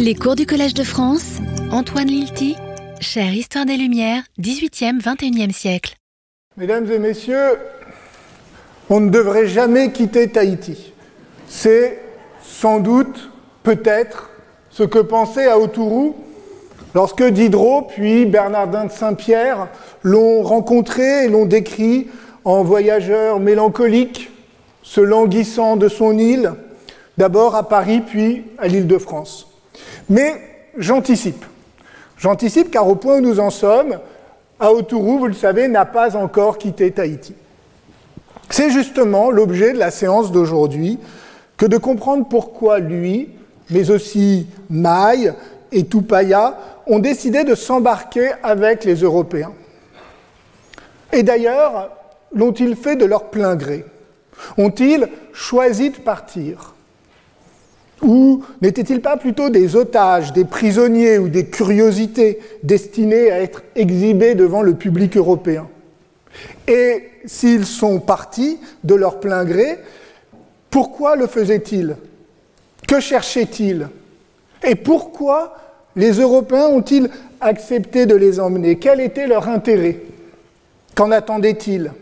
Les cours du Collège de France, Antoine Lilti, chère Histoire des Lumières, 18e, 21e siècle. Mesdames et messieurs, on ne devrait jamais quitter Tahiti. C'est sans doute, peut-être, ce que pensait Aotourou lorsque Diderot puis Bernardin de Saint-Pierre l'ont rencontré et l'ont décrit en voyageur mélancolique, se languissant de son île, d'abord à Paris puis à l'île de France. Mais j'anticipe. J'anticipe car au point où nous en sommes, Aotourou, vous le savez, n'a pas encore quitté Tahiti. C'est justement l'objet de la séance d'aujourd'hui que de comprendre pourquoi lui, mais aussi Maï et Tupaya, ont décidé de s'embarquer avec les Européens. Et d'ailleurs, l'ont-ils fait de leur plein gré? Ont-ils choisi de partir? Ou n'étaient-ils pas plutôt des otages, des prisonniers ou des curiosités destinés à être exhibés devant le public européen? Et s'ils sont partis de leur plein gré, pourquoi le faisaient-ils? Que cherchaient-ils? Et pourquoi les Européens ont-ils accepté de les emmener? Quel était leur intérêt? Qu'en attendaient-ils?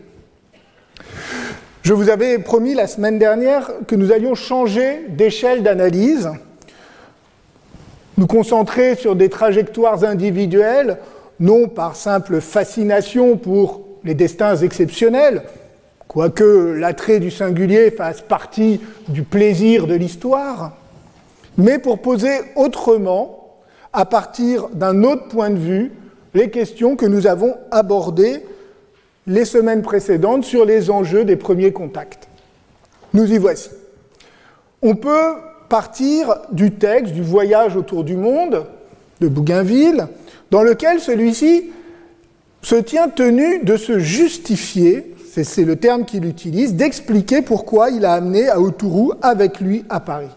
Je vous avais promis la semaine dernière que nous allions changer d'échelle d'analyse, nous concentrer sur des trajectoires individuelles, non par simple fascination pour les destins exceptionnels, quoique l'attrait du singulier fasse partie du plaisir de l'histoire, mais pour poser autrement, à partir d'un autre point de vue, les questions que nous avons abordées les semaines précédentes sur les enjeux des premiers contacts. Nous y voici. On peut partir du texte du voyage autour du monde de Bougainville, dans lequel celui-ci se tient tenu de se justifier, c'est le terme qu'il utilise, d'expliquer pourquoi il a amené Aotourou avec lui à Paris.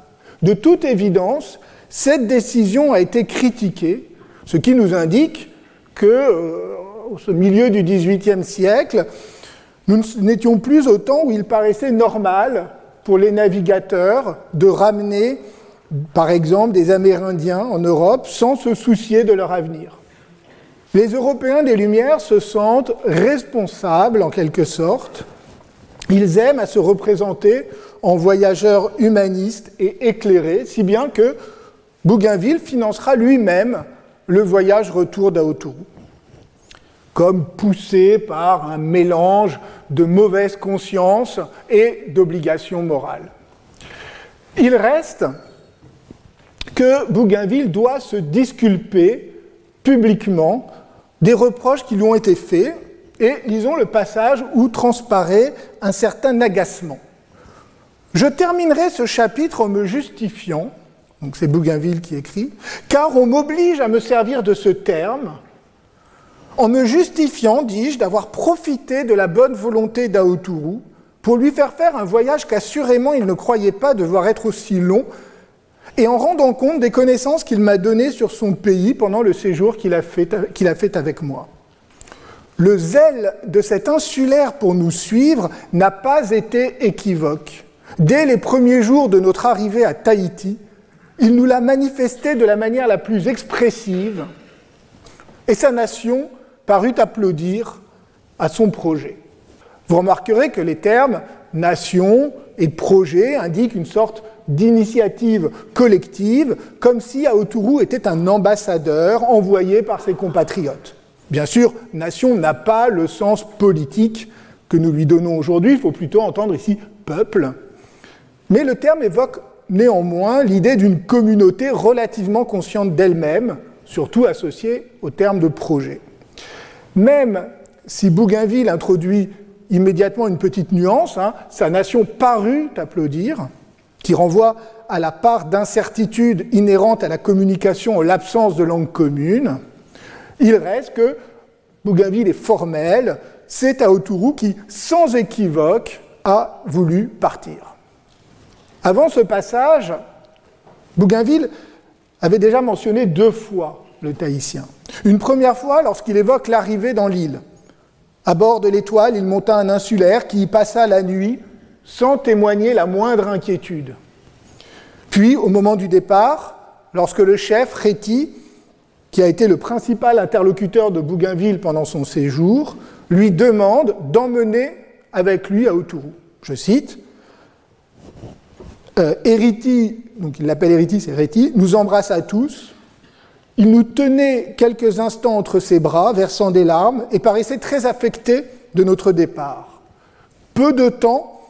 De toute évidence, cette décision a été critiquée, ce qui nous indique que euh, au milieu du XVIIIe siècle, nous n'étions plus au temps où il paraissait normal pour les navigateurs de ramener, par exemple, des Amérindiens en Europe sans se soucier de leur avenir. Les Européens des Lumières se sentent responsables, en quelque sorte. Ils aiment à se représenter en voyageurs humanistes et éclairés, si bien que Bougainville financera lui-même le voyage retour d'Aotourou comme poussé par un mélange de mauvaise conscience et d'obligation morale. Il reste que Bougainville doit se disculper publiquement des reproches qui lui ont été faits, et lisons le passage où transparaît un certain agacement. Je terminerai ce chapitre en me justifiant, donc c'est Bougainville qui écrit, car on m'oblige à me servir de ce terme, en me justifiant, dis-je, d'avoir profité de la bonne volonté d'Aotourou pour lui faire faire un voyage qu'assurément il ne croyait pas devoir être aussi long, et en rendant compte des connaissances qu'il m'a données sur son pays pendant le séjour qu'il a, a fait avec moi. Le zèle de cet insulaire pour nous suivre n'a pas été équivoque. Dès les premiers jours de notre arrivée à Tahiti, il nous l'a manifesté de la manière la plus expressive, et sa nation parut applaudir à son projet. Vous remarquerez que les termes nation et projet indiquent une sorte d'initiative collective, comme si Aotourou était un ambassadeur envoyé par ses compatriotes. Bien sûr, nation n'a pas le sens politique que nous lui donnons aujourd'hui, il faut plutôt entendre ici peuple. Mais le terme évoque néanmoins l'idée d'une communauté relativement consciente d'elle-même, surtout associée au terme de projet. Même si Bougainville introduit immédiatement une petite nuance, hein, sa nation parut applaudir, qui renvoie à la part d'incertitude inhérente à la communication en l'absence de langue commune, il reste que Bougainville est formel, c'est Aotourou qui, sans équivoque, a voulu partir. Avant ce passage, Bougainville avait déjà mentionné deux fois le Tahitien. Une première fois lorsqu'il évoque l'arrivée dans l'île. À bord de l'étoile, il monta un insulaire qui y passa la nuit sans témoigner la moindre inquiétude. Puis, au moment du départ, lorsque le chef, Réti, qui a été le principal interlocuteur de Bougainville pendant son séjour, lui demande d'emmener avec lui à Autourou. Je cite euh, donc il l'appelle Hériti, c'est Réti, nous embrasse à tous. Il nous tenait quelques instants entre ses bras, versant des larmes, et paraissait très affecté de notre départ. Peu de temps,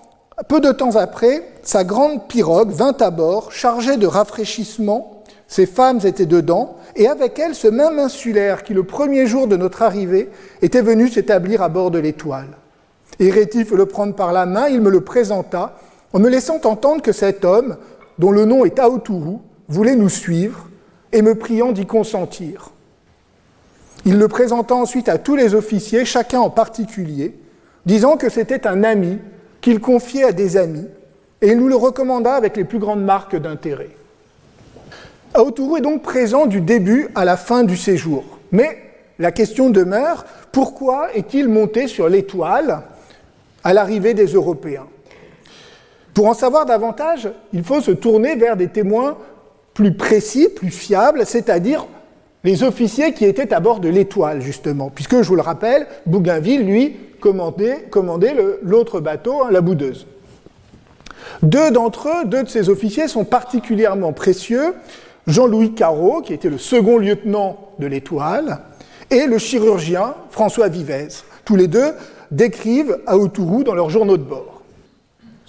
après, sa grande pirogue vint à bord, chargée de rafraîchissements. Ses femmes étaient dedans, et avec elles ce même insulaire qui, le premier jour de notre arrivée, était venu s'établir à bord de l'étoile. Et le prendre par la main, il me le présenta, en me laissant entendre que cet homme, dont le nom est Aotourou, voulait nous suivre, et me priant d'y consentir. Il le présenta ensuite à tous les officiers, chacun en particulier, disant que c'était un ami qu'il confiait à des amis, et il nous le recommanda avec les plus grandes marques d'intérêt. Aotourou est donc présent du début à la fin du séjour. Mais la question demeure, pourquoi est-il monté sur l'étoile à l'arrivée des Européens? Pour en savoir davantage, il faut se tourner vers des témoins plus précis, plus fiables, c'est-à-dire les officiers qui étaient à bord de l'étoile, justement, puisque, je vous le rappelle, Bougainville, lui, commandait, l'autre bateau, hein, la Boudeuse. Deux d'entre eux, deux de ces officiers, sont particulièrement précieux. Jean-Louis Carreau, qui était le second lieutenant de l'Étoile, et le chirurgien François Vivez. Tous les deux décrivent Aotourou dans leurs journaux de bord.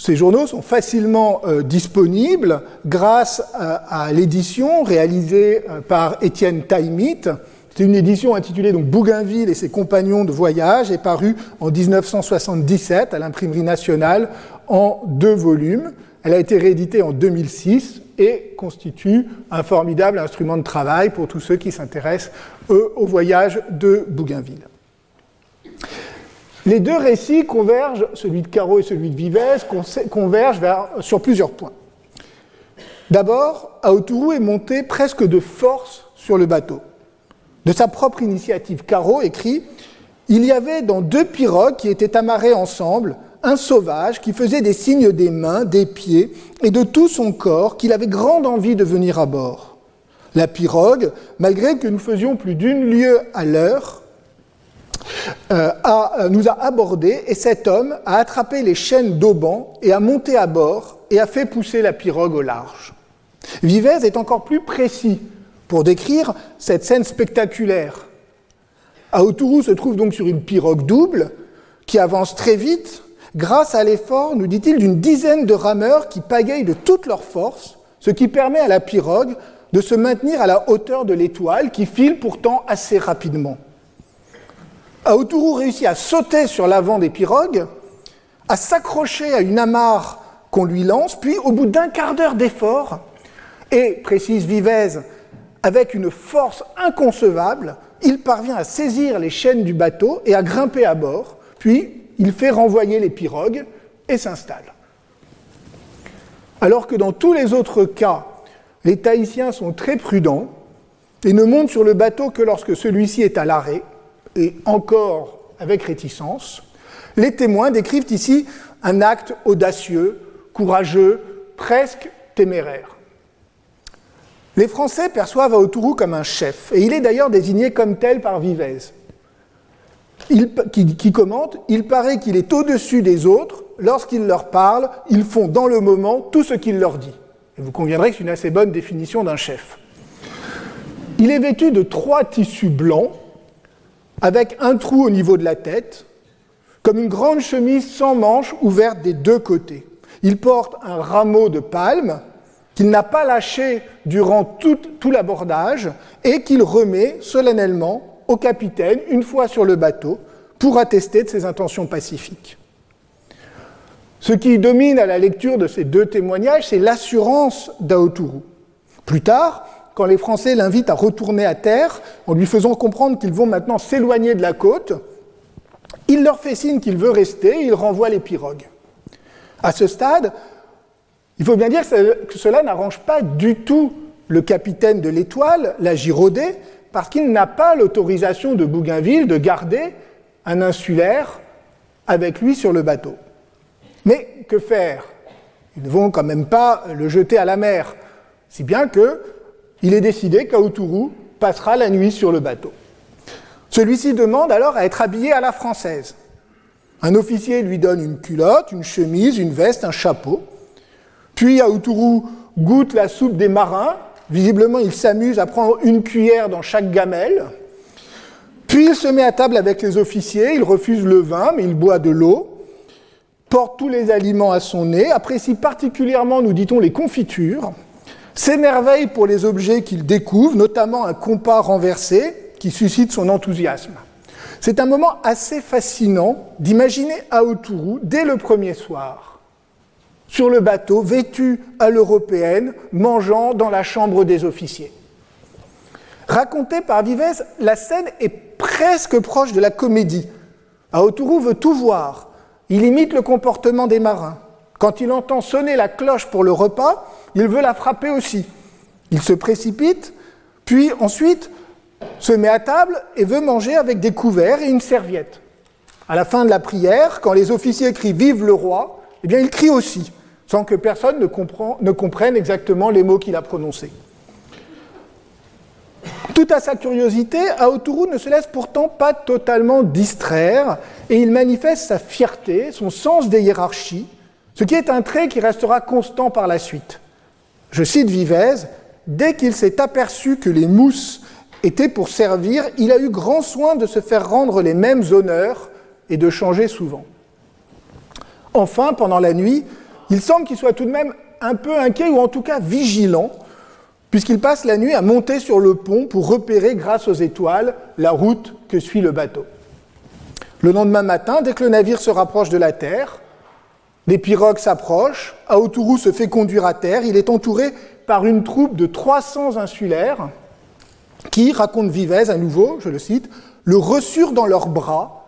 Ces journaux sont facilement euh, disponibles grâce à, l'édition réalisée euh, par Étienne Taimit. C'est une édition intitulée donc Bougainville et ses compagnons de voyage et parue en 1977 à l'imprimerie nationale en deux volumes. Elle a été rééditée en 2006 et constitue un formidable instrument de travail pour tous ceux qui s'intéressent au voyage de Bougainville. Les deux récits convergent, celui de Caro et celui de Vivès, convergent sur plusieurs points. D'abord, Aotourou est monté presque de force sur le bateau. De sa propre initiative, Caro écrit Il y avait dans deux pirogues qui étaient amarrées ensemble un sauvage qui faisait des signes des mains, des pieds et de tout son corps qu'il avait grande envie de venir à bord. La pirogue, malgré que nous faisions plus d'une lieue à l'heure, euh, euh, nous a abordés et cet homme a attrapé les chaînes d'Auban et a monté à bord et a fait pousser la pirogue au large. Vivez est encore plus précis pour décrire cette scène spectaculaire. Aotourou se trouve donc sur une pirogue double qui avance très vite grâce à l'effort, nous dit-il, d'une dizaine de rameurs qui pagayent de toute leur force, ce qui permet à la pirogue de se maintenir à la hauteur de l'étoile qui file pourtant assez rapidement. Aotourou réussit à sauter sur l'avant des pirogues, à s'accrocher à une amarre qu'on lui lance, puis au bout d'un quart d'heure d'effort, et, précise Vivez, avec une force inconcevable, il parvient à saisir les chaînes du bateau et à grimper à bord, puis il fait renvoyer les pirogues et s'installe. Alors que dans tous les autres cas, les Tahitiens sont très prudents et ne montent sur le bateau que lorsque celui-ci est à l'arrêt, et encore avec réticence, les témoins décrivent ici un acte audacieux, courageux, presque téméraire. Les Français perçoivent Aotourou comme un chef, et il est d'ailleurs désigné comme tel par Vivez qui, commente, il paraît qu'il est au-dessus des autres, lorsqu'il leur parle, ils font dans le moment tout ce qu'il leur dit. Et vous conviendrez que c'est une assez bonne définition d'un chef. Il est vêtu de trois tissus blancs, avec un trou au niveau de la tête, comme une grande chemise sans manches ouverte des deux côtés. Il porte un rameau de palme qu'il n'a pas lâché durant tout, l'abordage et qu'il remet solennellement au capitaine, une fois sur le bateau, pour attester de ses intentions pacifiques. Ce qui domine à la lecture de ces deux témoignages, c'est l'assurance d'Aotourou. Plus tard, quand les Français l'invitent à retourner à terre, en lui faisant comprendre qu'ils vont maintenant s'éloigner de la côte, il leur fait signe qu'il veut rester et il renvoie les pirogues. À ce stade, il faut bien dire que cela n'arrange pas du tout le capitaine de l'Étoile, la Giraudet, parce qu'il n'a pas l'autorisation de Bougainville de garder un insulaire avec lui sur le bateau. Mais que faire? Ils ne vont quand même pas le jeter à la mer. Si bien que il est décidé qu'Aotourou passera la nuit sur le bateau. Celui-ci demande alors à être habillé à la française. Un officier lui donne une culotte, une chemise, une veste, un chapeau. Puis Aoutourou goûte la soupe des marins. Visiblement, il s'amuse à prendre une cuillère dans chaque gamelle. Puis il se met à table avec les officiers, il refuse le vin, mais il boit de l'eau, porte tous les aliments à son nez, apprécie particulièrement, nous dit-on, les confitures, s'émerveille pour les objets qu'il découvre, notamment un compas renversé qui suscite son enthousiasme. C'est un moment assez fascinant d'imaginer Aotourou dès le premier soir, sur le bateau, vêtu à l'européenne, mangeant dans la chambre des officiers. Racontée par Vivès, la scène est presque proche de la comédie. Aotourou veut tout voir. Il imite le comportement des marins. Quand il entend sonner la cloche pour le repas, il veut la frapper aussi. Il se précipite, puis ensuite se met à table et veut manger avec des couverts et une serviette. À la fin de la prière, quand les officiers crient Vive le roi, eh bien il crie aussi, sans que personne ne, ne comprenne exactement les mots qu'il a prononcés. Tout à sa curiosité, Aotourou ne se laisse pourtant pas totalement distraire et il manifeste sa fierté, son sens des hiérarchies, ce qui est un trait qui restera constant par la suite. Je cite Vivez, dès qu'il s'est aperçu que les mousses étaient pour servir, il a eu grand soin de se faire rendre les mêmes honneurs et de changer souvent. Enfin, pendant la nuit, il semble qu'il soit tout de même un peu inquiet ou en tout cas vigilant puisqu'il passe la nuit à monter sur le pont pour repérer, grâce aux étoiles, la route que suit le bateau. Le lendemain matin, dès que le navire se rapproche de la terre, les pirogues s'approchent, Aotourou se fait conduire à terre, il est entouré par une troupe de 300 insulaires qui, raconte Vivez à nouveau, je le cite, le reçurent dans leurs bras,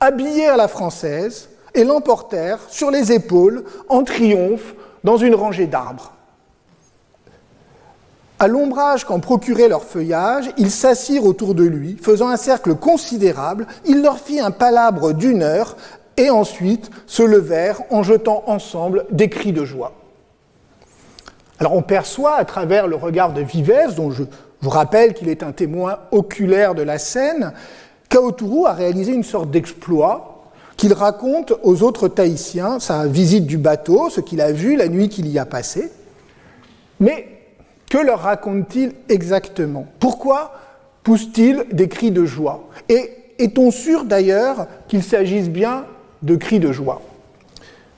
habillés à la française, et l'emportèrent sur les épaules en triomphe dans une rangée d'arbres. À l'ombrage qu'en procurait leur feuillage, ils s'assirent autour de lui, faisant un cercle considérable, il leur fit un palabre d'une heure, et ensuite se levèrent en jetant ensemble des cris de joie. Alors on perçoit à travers le regard de Vivès, dont je vous rappelle qu'il est un témoin oculaire de la scène, qu'Aotourou a réalisé une sorte d'exploit qu'il raconte aux autres Tahitiens, sa visite du bateau, ce qu'il a vu la nuit qu'il y a passé. Mais que leur raconte-t-il exactement? Pourquoi pousse-t-il des cris de joie? Et est-on sûr d'ailleurs qu'il s'agisse bien de cris de joie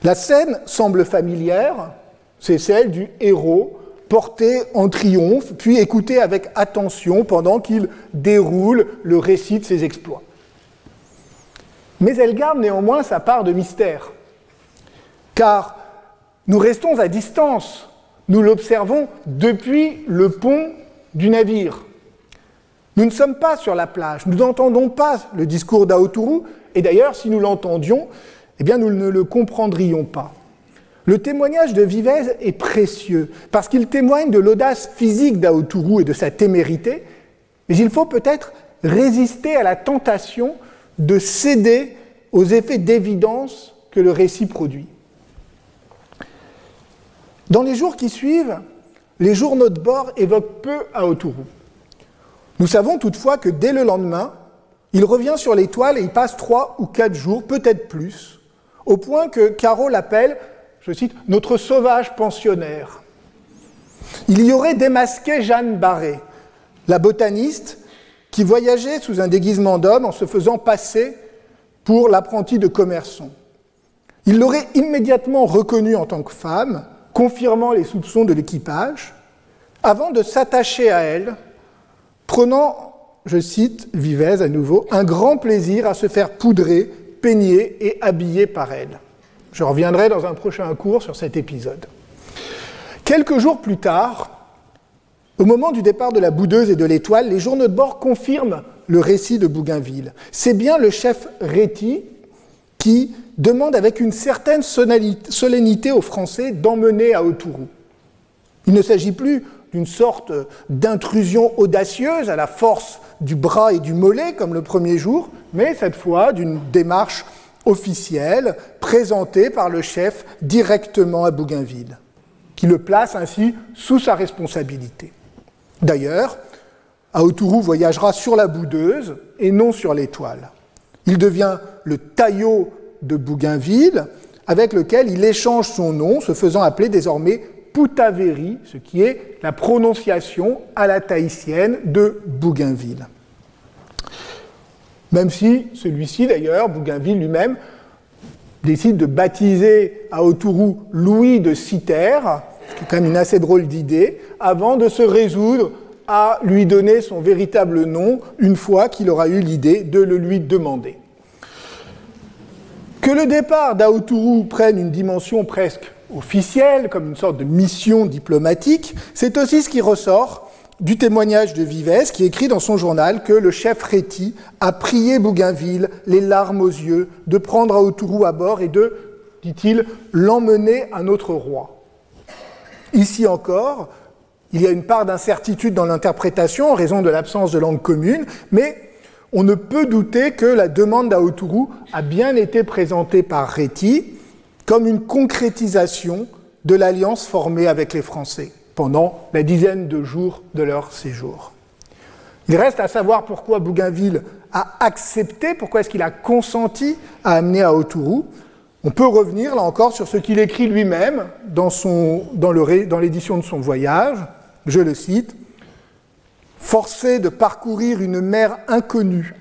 La scène semble familière, c'est celle du héros porté en triomphe, puis écouté avec attention pendant qu'il déroule le récit de ses exploits. Mais elle garde néanmoins sa part de mystère, car nous restons à distance nous l'observons depuis le pont du navire. Nous ne sommes pas sur la plage, nous n'entendons pas le discours d'Aotourou, et d'ailleurs, si nous l'entendions, eh bien, nous ne le comprendrions pas. Le témoignage de Vivez est précieux, parce qu'il témoigne de l'audace physique d'Aotourou et de sa témérité, mais il faut peut-être résister à la tentation de céder aux effets d'évidence que le récit produit. Dans les jours qui suivent, les journaux de bord évoquent peu Aotourou. Nous savons toutefois que dès le lendemain, il revient sur l'étoile et il passe trois ou quatre jours, peut-être plus, au point que Caro l'appelle, je cite, notre sauvage pensionnaire. Il y aurait démasqué Jeanne Barré, la botaniste qui voyageait sous un déguisement d'homme en se faisant passer pour l'apprenti de commerçant. Il l'aurait immédiatement reconnue en tant que femme confirmant les soupçons de l'équipage, avant de s'attacher à elle, prenant, je cite Vivez à nouveau, un grand plaisir à se faire poudrer, peigner et habiller par elle. Je reviendrai dans un prochain cours sur cet épisode. Quelques jours plus tard, au moment du départ de la boudeuse et de l'étoile, les journaux de bord confirment le récit de Bougainville. C'est bien le chef Réti qui demande avec une certaine solennité aux Français d'emmener à Autourou. Il ne s'agit plus d'une sorte d'intrusion audacieuse à la force du bras et du mollet comme le premier jour, mais cette fois d'une démarche officielle présentée par le chef directement à Bougainville, qui le place ainsi sous sa responsabilité. D'ailleurs, Aoturu voyagera sur la boudeuse et non sur l'étoile. Il devient le taillot de Bougainville, avec lequel il échange son nom, se faisant appeler désormais Putaveri, ce qui est la prononciation à la tahitienne de Bougainville. Même si celui-ci, d'ailleurs, Bougainville lui-même, décide de baptiser Aoturu Louis de Citer, ce qui est quand même une assez drôle d'idée, avant de se résoudre à lui donner son véritable nom une fois qu'il aura eu l'idée de le lui demander. Que le départ d'Aoturu prenne une dimension presque officielle, comme une sorte de mission diplomatique, c'est aussi ce qui ressort du témoignage de Vives, qui écrit dans son journal que le chef Réti a prié Bougainville, les larmes aux yeux, de prendre Aoturu à bord et de, dit-il, l'emmener à notre roi. Ici encore, il y a une part d'incertitude dans l'interprétation en raison de l'absence de langue commune, mais on ne peut douter que la demande d'Aoturu a bien été présentée par Réti comme une concrétisation de l'alliance formée avec les Français pendant la dizaine de jours de leur séjour. Il reste à savoir pourquoi Bougainville a accepté, pourquoi est-ce qu'il a consenti à amener Aoturu. On peut revenir là encore sur ce qu'il écrit lui-même dans, dans l'édition de son voyage je le cite, Forcé de parcourir une mer inconnue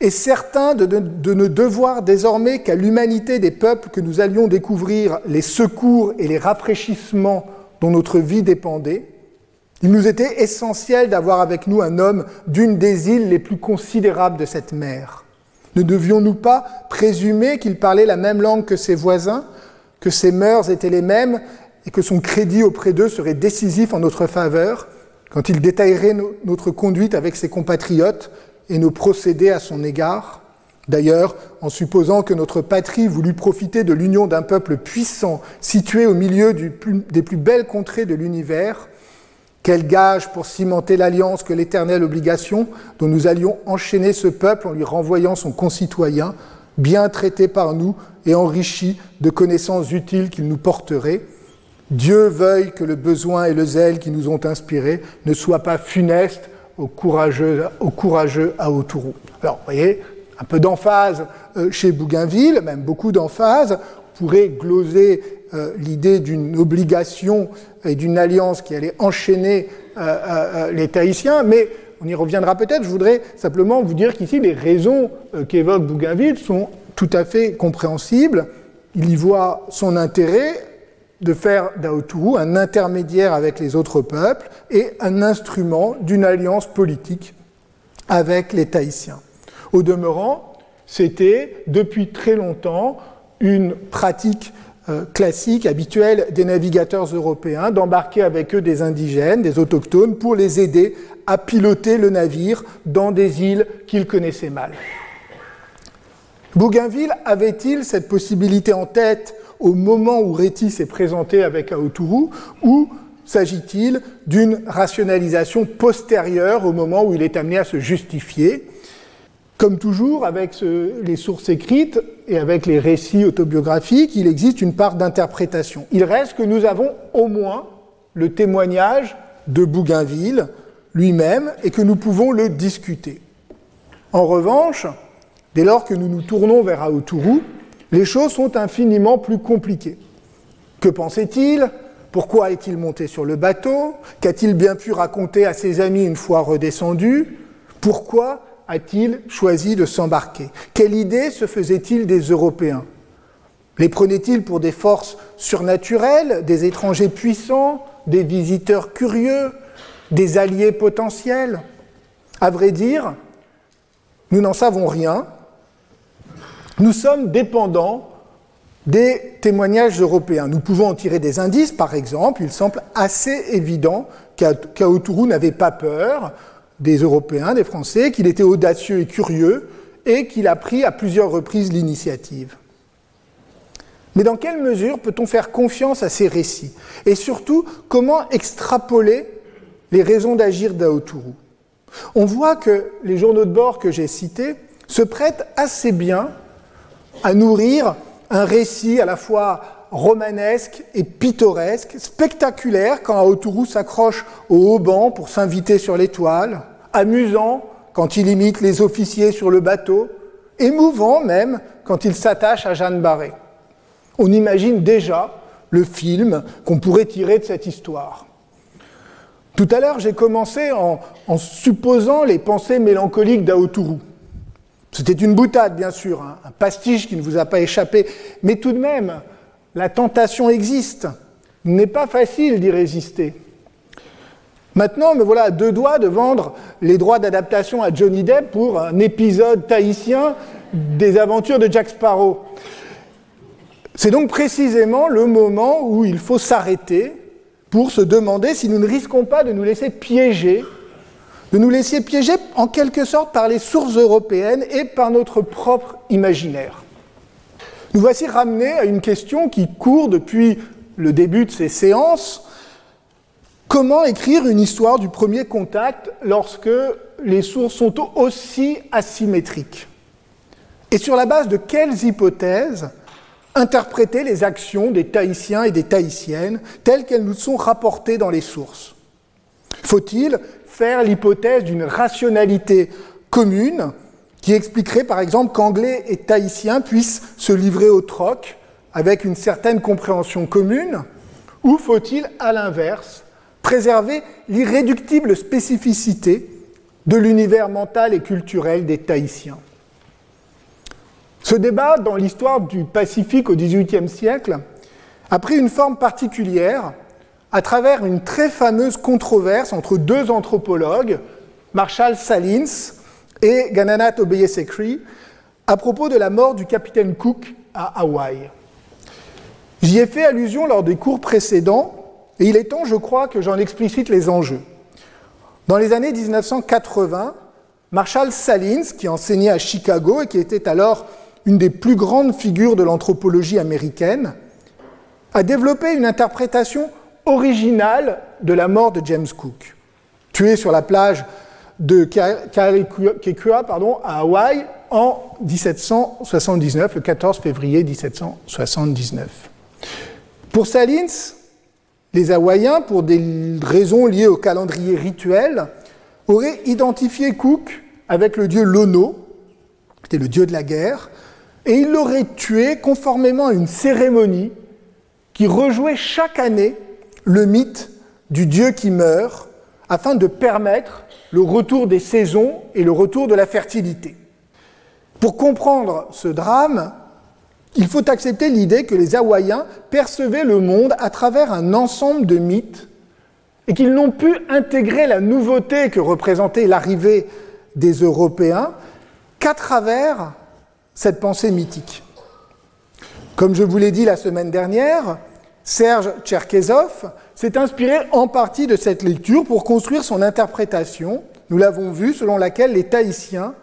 et certain de, ne devoir désormais qu'à l'humanité des peuples que nous allions découvrir les secours et les rafraîchissements dont notre vie dépendait, il nous était essentiel d'avoir avec nous un homme d'une des îles les plus considérables de cette mer. Ne devions-nous pas présumer qu'il parlait la même langue que ses voisins, que ses mœurs étaient les mêmes et que son crédit auprès d'eux serait décisif en notre faveur quand il détaillerait notre conduite avec ses compatriotes et nos procédés à son égard. D'ailleurs, en supposant que notre patrie voulut profiter de l'union d'un peuple puissant situé au milieu des plus belles contrées de l'univers, quel gage pour cimenter l'alliance que l'éternelle obligation dont nous allions enchaîner ce peuple en lui renvoyant son concitoyen, bien traité par nous et enrichi de connaissances utiles qu'il nous porterait, Dieu veuille que le besoin et le zèle qui nous ont inspirés ne soient pas funestes aux courageux, à Autourou. Alors, vous voyez, un peu d'emphase euh, chez Bougainville, même beaucoup d'emphase, pourrait gloser euh, l'idée d'une obligation et d'une alliance qui allait enchaîner euh, les Tahitiens, mais on y reviendra peut-être. Je voudrais simplement vous dire qu'ici, les raisons qu'évoque Bougainville sont tout à fait compréhensibles. Il y voit son intérêt de faire d'Aoturu un intermédiaire avec les autres peuples et un instrument d'une alliance politique avec les Tahitiens. Au demeurant, c'était depuis très longtemps une pratique euh, classique, habituelle des navigateurs européens, d'embarquer avec eux des indigènes, des autochtones, pour les aider à piloter le navire dans des îles qu'ils connaissaient mal. Bougainville avait-il cette possibilité en tête au moment où Réti s'est présenté avec Aoturu, ou s'agit-il d'une rationalisation postérieure au moment où il est amené à se justifier? Comme toujours, avec les sources écrites et avec les récits autobiographiques, il existe une part d'interprétation. Il reste que nous avons au moins le témoignage de Bougainville lui-même et que nous pouvons le discuter. En revanche, dès lors que nous nous tournons vers Aoturu, les choses sont infiniment plus compliquées. Que pensait-il? Pourquoi est-il monté sur le bateau? Qu'a-t-il bien pu raconter à ses amis une fois redescendu? Pourquoi a-t-il choisi de s'embarquer? Quelle idée se faisait-il des Européens? Les prenait-il pour des forces surnaturelles, des étrangers puissants, des visiteurs curieux, des alliés potentiels? À vrai dire, nous n'en savons rien, nous sommes dépendants des témoignages européens. Nous pouvons en tirer des indices, par exemple, il semble assez évident qu'Aoturu n'avait pas peur des Européens, des Français, qu'il était audacieux et curieux, et qu'il a pris à plusieurs reprises l'initiative. Mais dans quelle mesure peut-on faire confiance à ces récits? Et surtout, comment extrapoler les raisons d'agir d'Aoturu On voit que les journaux de bord que j'ai cités se prêtent assez bien à nourrir un récit à la fois romanesque et pittoresque, spectaculaire quand Aoturu s'accroche au haut pour s'inviter sur l'étoile, amusant quand il imite les officiers sur le bateau, émouvant même quand il s'attache à Jeanne Barré. On imagine déjà le film qu'on pourrait tirer de cette histoire. Tout à l'heure, j'ai commencé en, en, supposant les pensées mélancoliques d'Aoturu. C'était une boutade, bien sûr, hein, un pastiche qui ne vous a pas échappé, mais tout de même, la tentation existe. Il n'est pas facile d'y résister. Maintenant, me voilà à deux doigts de vendre les droits d'adaptation à Johnny Depp pour un épisode tahitien des aventures de Jack Sparrow. C'est donc précisément le moment où il faut s'arrêter pour se demander si nous ne risquons pas de nous laisser piéger, de nous laisser piéger en quelque sorte par les sources européennes et par notre propre imaginaire. Nous voici ramenés à une question qui court depuis le début de ces séances. Comment écrire une histoire du premier contact lorsque les sources sont aussi asymétriques? Et sur la base de quelles hypothèses interpréter les actions des Tahitiens et des Tahitiennes telles qu'elles nous sont rapportées dans les sources? Faut-il faire l'hypothèse d'une rationalité commune qui expliquerait par exemple qu'anglais et tahitiens puissent se livrer au troc avec une certaine compréhension commune, ou faut-il, à l'inverse, préserver l'irréductible spécificité de l'univers mental et culturel des Tahitiens? Ce débat dans l'histoire du Pacifique au XVIIIe siècle a pris une forme particulière à travers une très fameuse controverse entre deux anthropologues, Marshall Salins et Gananat Obeyesekri à propos de la mort du capitaine Cook à Hawaï. J'y ai fait allusion lors des cours précédents et il est temps, je crois, que j'en explicite les enjeux. Dans les années 1980, Marshall Salins, qui enseignait à Chicago et qui était alors une des plus grandes figures de l'anthropologie américaine, a développé une interprétation originale de la mort de James Cook. Tué sur la plage de Kekua pardon, à Hawaï en 1779, le 14 février 1779. Pour Salins, les Hawaïens, pour des raisons liées au calendrier rituel, auraient identifié Cook avec le dieu Lono, c'était le dieu de la guerre, et ils l'auraient tué conformément à une cérémonie qui rejouait chaque année le mythe du dieu qui meurt afin de permettre le retour des saisons et le retour de la fertilité. Pour comprendre ce drame, il faut accepter l'idée que les Hawaïens percevaient le monde à travers un ensemble de mythes et qu'ils n'ont pu intégrer la nouveauté que représentait l'arrivée des Européens qu'à travers cette pensée mythique. Comme je vous l'ai dit la semaine dernière, Serge Tcherkezov s'est inspiré en partie de cette lecture pour construire son interprétation, nous l'avons vu, selon laquelle les Tahitiens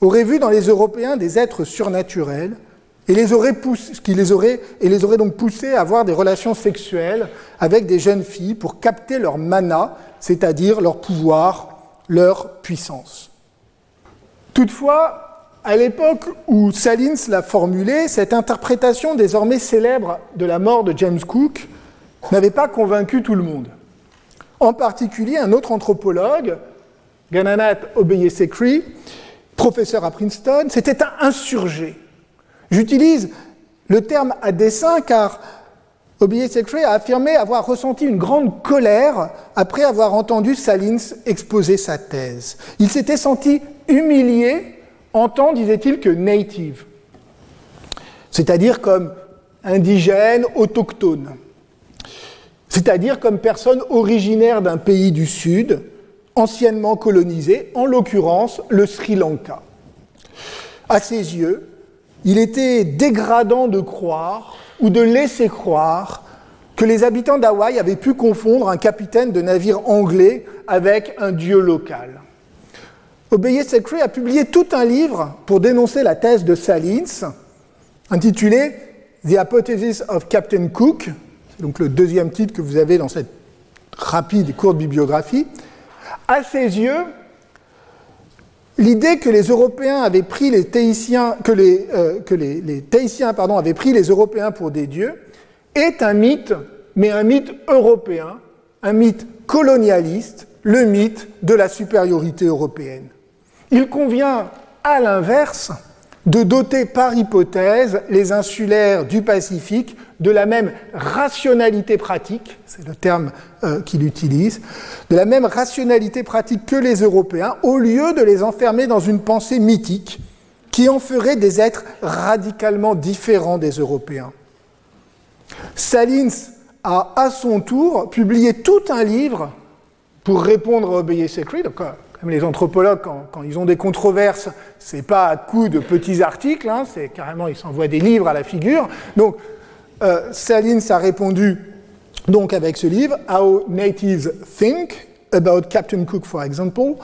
auraient vu dans les Européens des êtres surnaturels et qui les auraient, et les auraient donc poussés à avoir des relations sexuelles avec des jeunes filles pour capter leur mana, c'est-à-dire leur pouvoir, leur puissance. Toutefois, à l'époque où Salins l'a formulé, cette interprétation désormais célèbre de la mort de James Cook n'avait pas convaincu tout le monde. En particulier, un autre anthropologue, Gananat Obeyesekri, professeur à Princeton, s'était insurgé. J'utilise le terme à dessein car Obeyesekri a affirmé avoir ressenti une grande colère après avoir entendu Salins exposer sa thèse. Il s'était senti humilié en tant, disait-il, que native, c'est-à-dire comme indigène, autochtone, c'est-à-dire comme personne originaire d'un pays du Sud, anciennement colonisé, en l'occurrence le Sri Lanka. À ses yeux, il était dégradant de croire ou de laisser croire que les habitants d'Hawaï avaient pu confondre un capitaine de navire anglais avec un dieu local. Obeye Sekri a publié tout un livre pour dénoncer la thèse de Salins, intitulé The Hypothesis of Captain Cook, c'est donc le deuxième titre que vous avez dans cette rapide et courte bibliographie. À ses yeux, l'idée que les Européens avaient pris les que les, euh, pardon, avaient pris les Européens pour des dieux est un mythe, mais un mythe européen, un mythe colonialiste, le mythe de la supériorité européenne. Il convient, à l'inverse, de doter par hypothèse les insulaires du Pacifique de la même rationalité pratique, c'est le terme euh, qu'il utilise, de la même rationalité pratique que les Européens, au lieu de les enfermer dans une pensée mythique qui en ferait des êtres radicalement différents des Européens. Salins a à son tour publié tout un livre pour répondre à Obey Secret, les anthropologues, quand, ils ont des controverses, c'est pas à coup de petits articles, hein, c'est carrément, ils s'envoient des livres à la figure. Donc, euh, Salins a répondu donc avec ce livre, How Natives Think About Captain Cook, for example.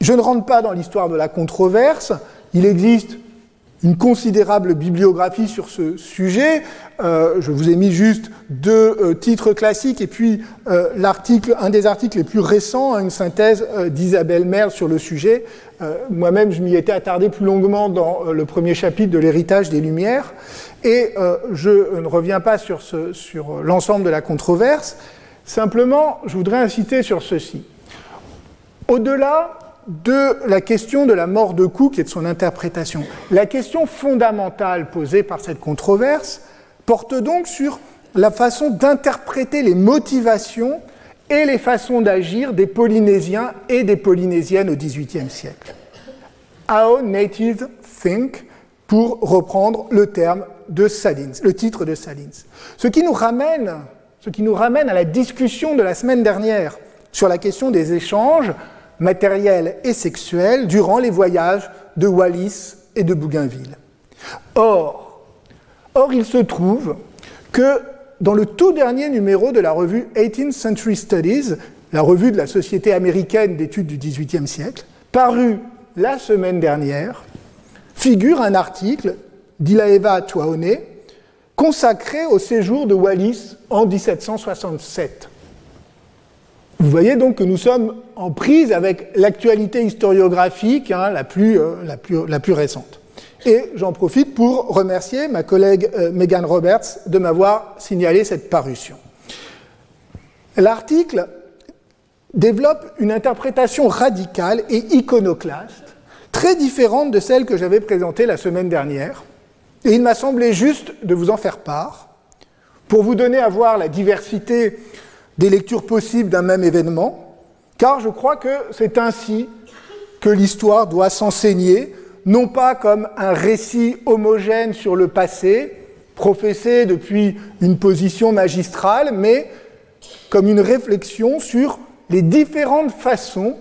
Je ne rentre pas dans l'histoire de la controverse. Il existe une considérable bibliographie sur ce sujet. Euh, je vous ai mis juste deux euh, titres classiques et puis euh, l'article, un des articles les plus récents, une synthèse d'Isabelle Merle sur le sujet. Moi-même, je m'y étais attardé plus longuement dans le premier chapitre de l'héritage des Lumières. Et je ne reviens pas sur, sur l'ensemble de la controverse. Simplement, je voudrais inciter sur ceci. Au-delà de la question de la mort de Cook et de son interprétation. La question fondamentale posée par cette controverse porte donc sur la façon d'interpréter les motivations et les façons d'agir des Polynésiens et des Polynésiennes au XVIIIe siècle. How Natives Think, pour reprendre le terme de Salins, le titre de Salins. Ce qui nous ramène, ce qui nous ramène à la discussion de la semaine dernière sur la question des échanges matériels et sexuels durant les voyages de Wallis et de Bougainville. Or, or, il se trouve que dans le tout dernier numéro de la revue 18th Century Studies, la revue de la Société américaine d'études du XVIIIe siècle, paru la semaine dernière, figure un article d'Ilaeva Tuaone consacré au séjour de Wallis en 1767. Vous voyez donc que nous sommes en prise avec l'actualité historiographique hein, la, plus, euh, la, plus, récente. Et j'en profite pour remercier ma collègue euh, Megan Roberts de m'avoir signalé cette parution. L'article développe une interprétation radicale et iconoclaste, très différente de celle que j'avais présentée la semaine dernière, et il m'a semblé juste de vous en faire part, pour vous donner à voir la diversité des lectures possibles d'un même événement, car je crois que c'est ainsi que l'histoire doit s'enseigner, non pas comme un récit homogène sur le passé, professé depuis une position magistrale, mais comme une réflexion sur les différentes façons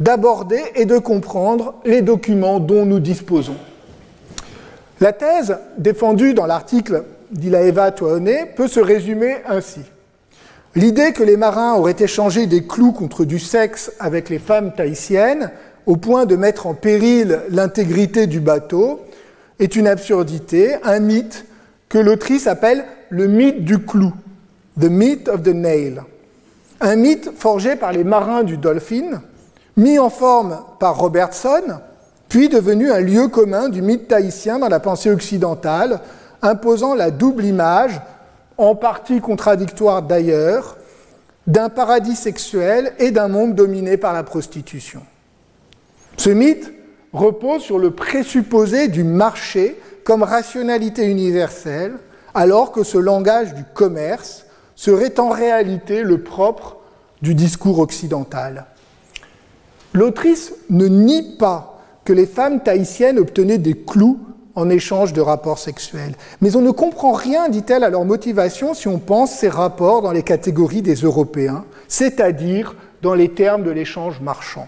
d'aborder et de comprendre les documents dont nous disposons. La thèse défendue dans l'article d'Ilaeva Toaone peut se résumer ainsi. L'idée que les marins auraient échangé des clous contre du sexe avec les femmes tahitiennes, au point de mettre en péril l'intégrité du bateau, est une absurdité, un mythe que l'autrice appelle le mythe du clou, the myth of the nail. Un mythe forgé par les marins du Dolphin, mis en forme par Robertson, puis devenu un lieu commun du mythe tahitien dans la pensée occidentale, imposant la double image en partie contradictoire d'ailleurs, d'un paradis sexuel et d'un monde dominé par la prostitution. Ce mythe repose sur le présupposé du marché comme rationalité universelle, alors que ce langage du commerce serait en réalité le propre du discours occidental. L'autrice ne nie pas que les femmes tahitiennes obtenaient des clous en échange de rapports sexuels. Mais on ne comprend rien, dit-elle, à leur motivation si on pense ces rapports dans les catégories des Européens, c'est-à-dire dans les termes de l'échange marchand.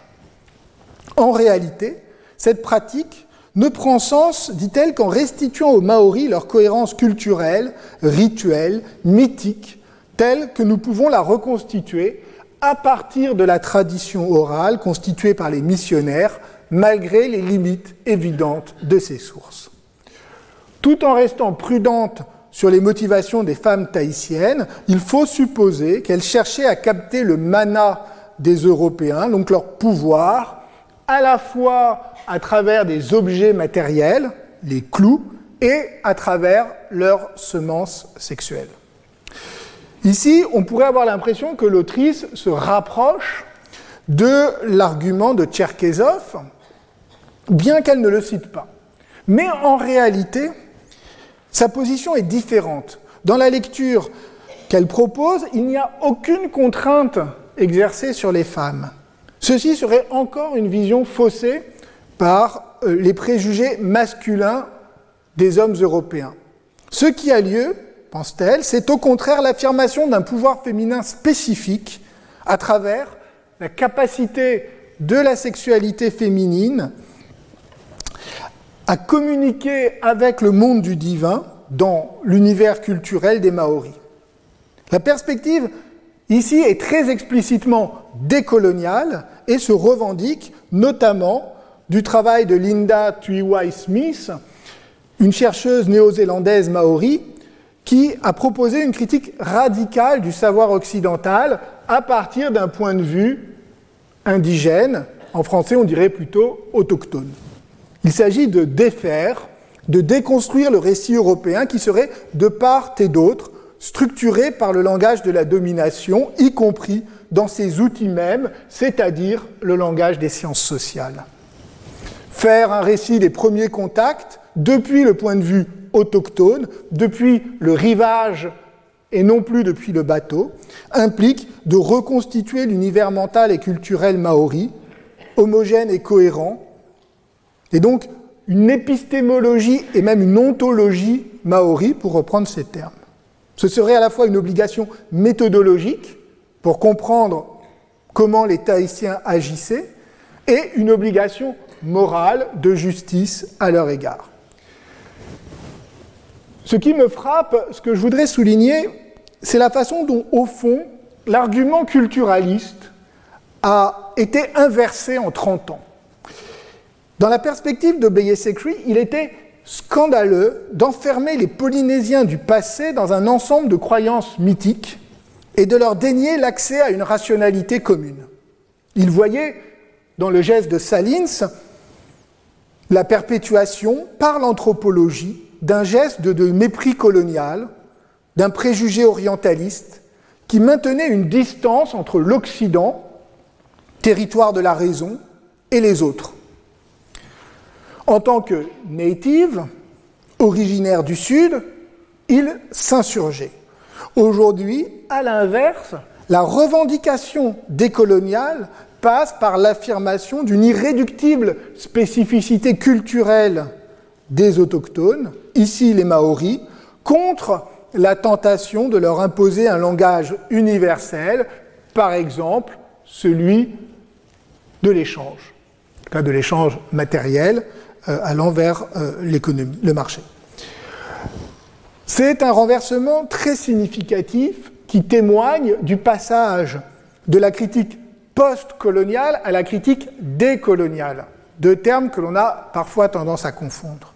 En réalité, cette pratique ne prend sens, dit-elle, qu'en restituant aux Maoris leur cohérence culturelle, rituelle, mythique, telle que nous pouvons la reconstituer à partir de la tradition orale constituée par les missionnaires, malgré les limites évidentes de ces sources tout en restant prudente sur les motivations des femmes tahitiennes, il faut supposer qu'elles cherchaient à capter le mana des Européens, donc leur pouvoir, à la fois à travers des objets matériels, les clous, et à travers leurs semences sexuelles. Ici, on pourrait avoir l'impression que l'autrice se rapproche de l'argument de Tcherkezov, bien qu'elle ne le cite pas. Mais en réalité, sa position est différente. Dans la lecture qu'elle propose, il n'y a aucune contrainte exercée sur les femmes. Ceci serait encore une vision faussée par euh, les préjugés masculins des hommes européens. Ce qui a lieu, pense-t-elle, c'est au contraire l'affirmation d'un pouvoir féminin spécifique à travers la capacité de la sexualité féminine à communiquer avec le monde du divin dans l'univers culturel des Maoris. La perspective ici est très explicitement décoloniale et se revendique notamment du travail de Linda Tuiwai Smith, une chercheuse néo-zélandaise maori, qui a proposé une critique radicale du savoir occidental à partir d'un point de vue indigène, en français on dirait plutôt autochtone. Il s'agit de défaire, de déconstruire le récit européen qui serait, de part et d'autre, structuré par le langage de la domination, y compris dans ses outils mêmes, c'est-à-dire le langage des sciences sociales. Faire un récit des premiers contacts depuis le point de vue autochtone, depuis le rivage et non plus depuis le bateau, implique de reconstituer l'univers mental et culturel maori, homogène et cohérent, et donc une épistémologie et même une ontologie maori, pour reprendre ces termes. Ce serait à la fois une obligation méthodologique pour comprendre comment les Tahitiens agissaient, et une obligation morale de justice à leur égard. Ce qui me frappe, ce que je voudrais souligner, c'est la façon dont, au fond, l'argument culturaliste a été inversé en 30 ans. Dans la perspective de Beyesekri, il était scandaleux d'enfermer les Polynésiens du passé dans un ensemble de croyances mythiques et de leur dénier l'accès à une rationalité commune. Il voyait dans le geste de Salins la perpétuation par l'anthropologie d'un geste de mépris colonial, d'un préjugé orientaliste qui maintenait une distance entre l'Occident, territoire de la raison, et les autres. En tant que native, originaire du Sud, il s'insurgeait. Aujourd'hui, à l'inverse, la revendication décoloniale passe par l'affirmation d'une irréductible spécificité culturelle des autochtones, ici les Maoris, contre la tentation de leur imposer un langage universel, par exemple celui de l'échange, cas de l'échange matériel, allant vers euh, le marché. C'est un renversement très significatif qui témoigne du passage de la critique post-coloniale à la critique décoloniale, deux termes que l'on a parfois tendance à confondre.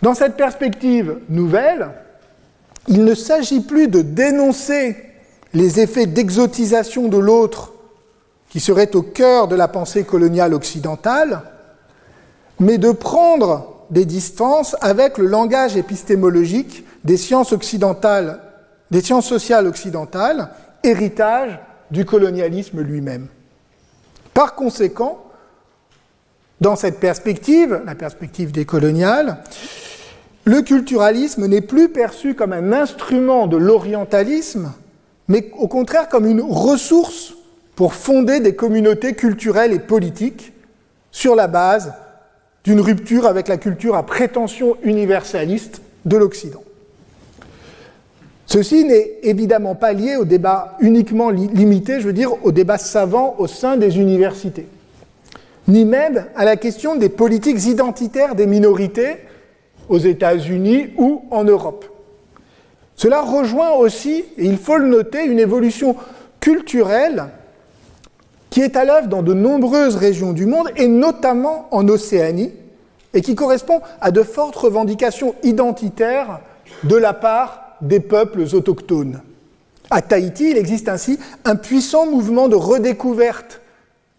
Dans cette perspective nouvelle, il ne s'agit plus de dénoncer les effets d'exotisation de l'autre qui seraient au cœur de la pensée coloniale occidentale, mais de prendre des distances avec le langage épistémologique des sciences occidentales, des sciences sociales occidentales, héritage du colonialisme lui-même. Par conséquent, dans cette perspective, la perspective décoloniale, le culturalisme n'est plus perçu comme un instrument de l'orientalisme, mais au contraire comme une ressource pour fonder des communautés culturelles et politiques sur la base d'une rupture avec la culture à prétention universaliste de l'Occident. Ceci n'est évidemment pas lié au débat uniquement limité, je veux dire, au débat savant au sein des universités, ni même à la question des politiques identitaires des minorités aux États-Unis ou en Europe. Cela rejoint aussi, et il faut le noter, une évolution culturelle qui est à l'œuvre dans de nombreuses régions du monde, et notamment en Océanie, et qui correspond à de fortes revendications identitaires de la part des peuples autochtones. À Tahiti, il existe ainsi un puissant mouvement de redécouverte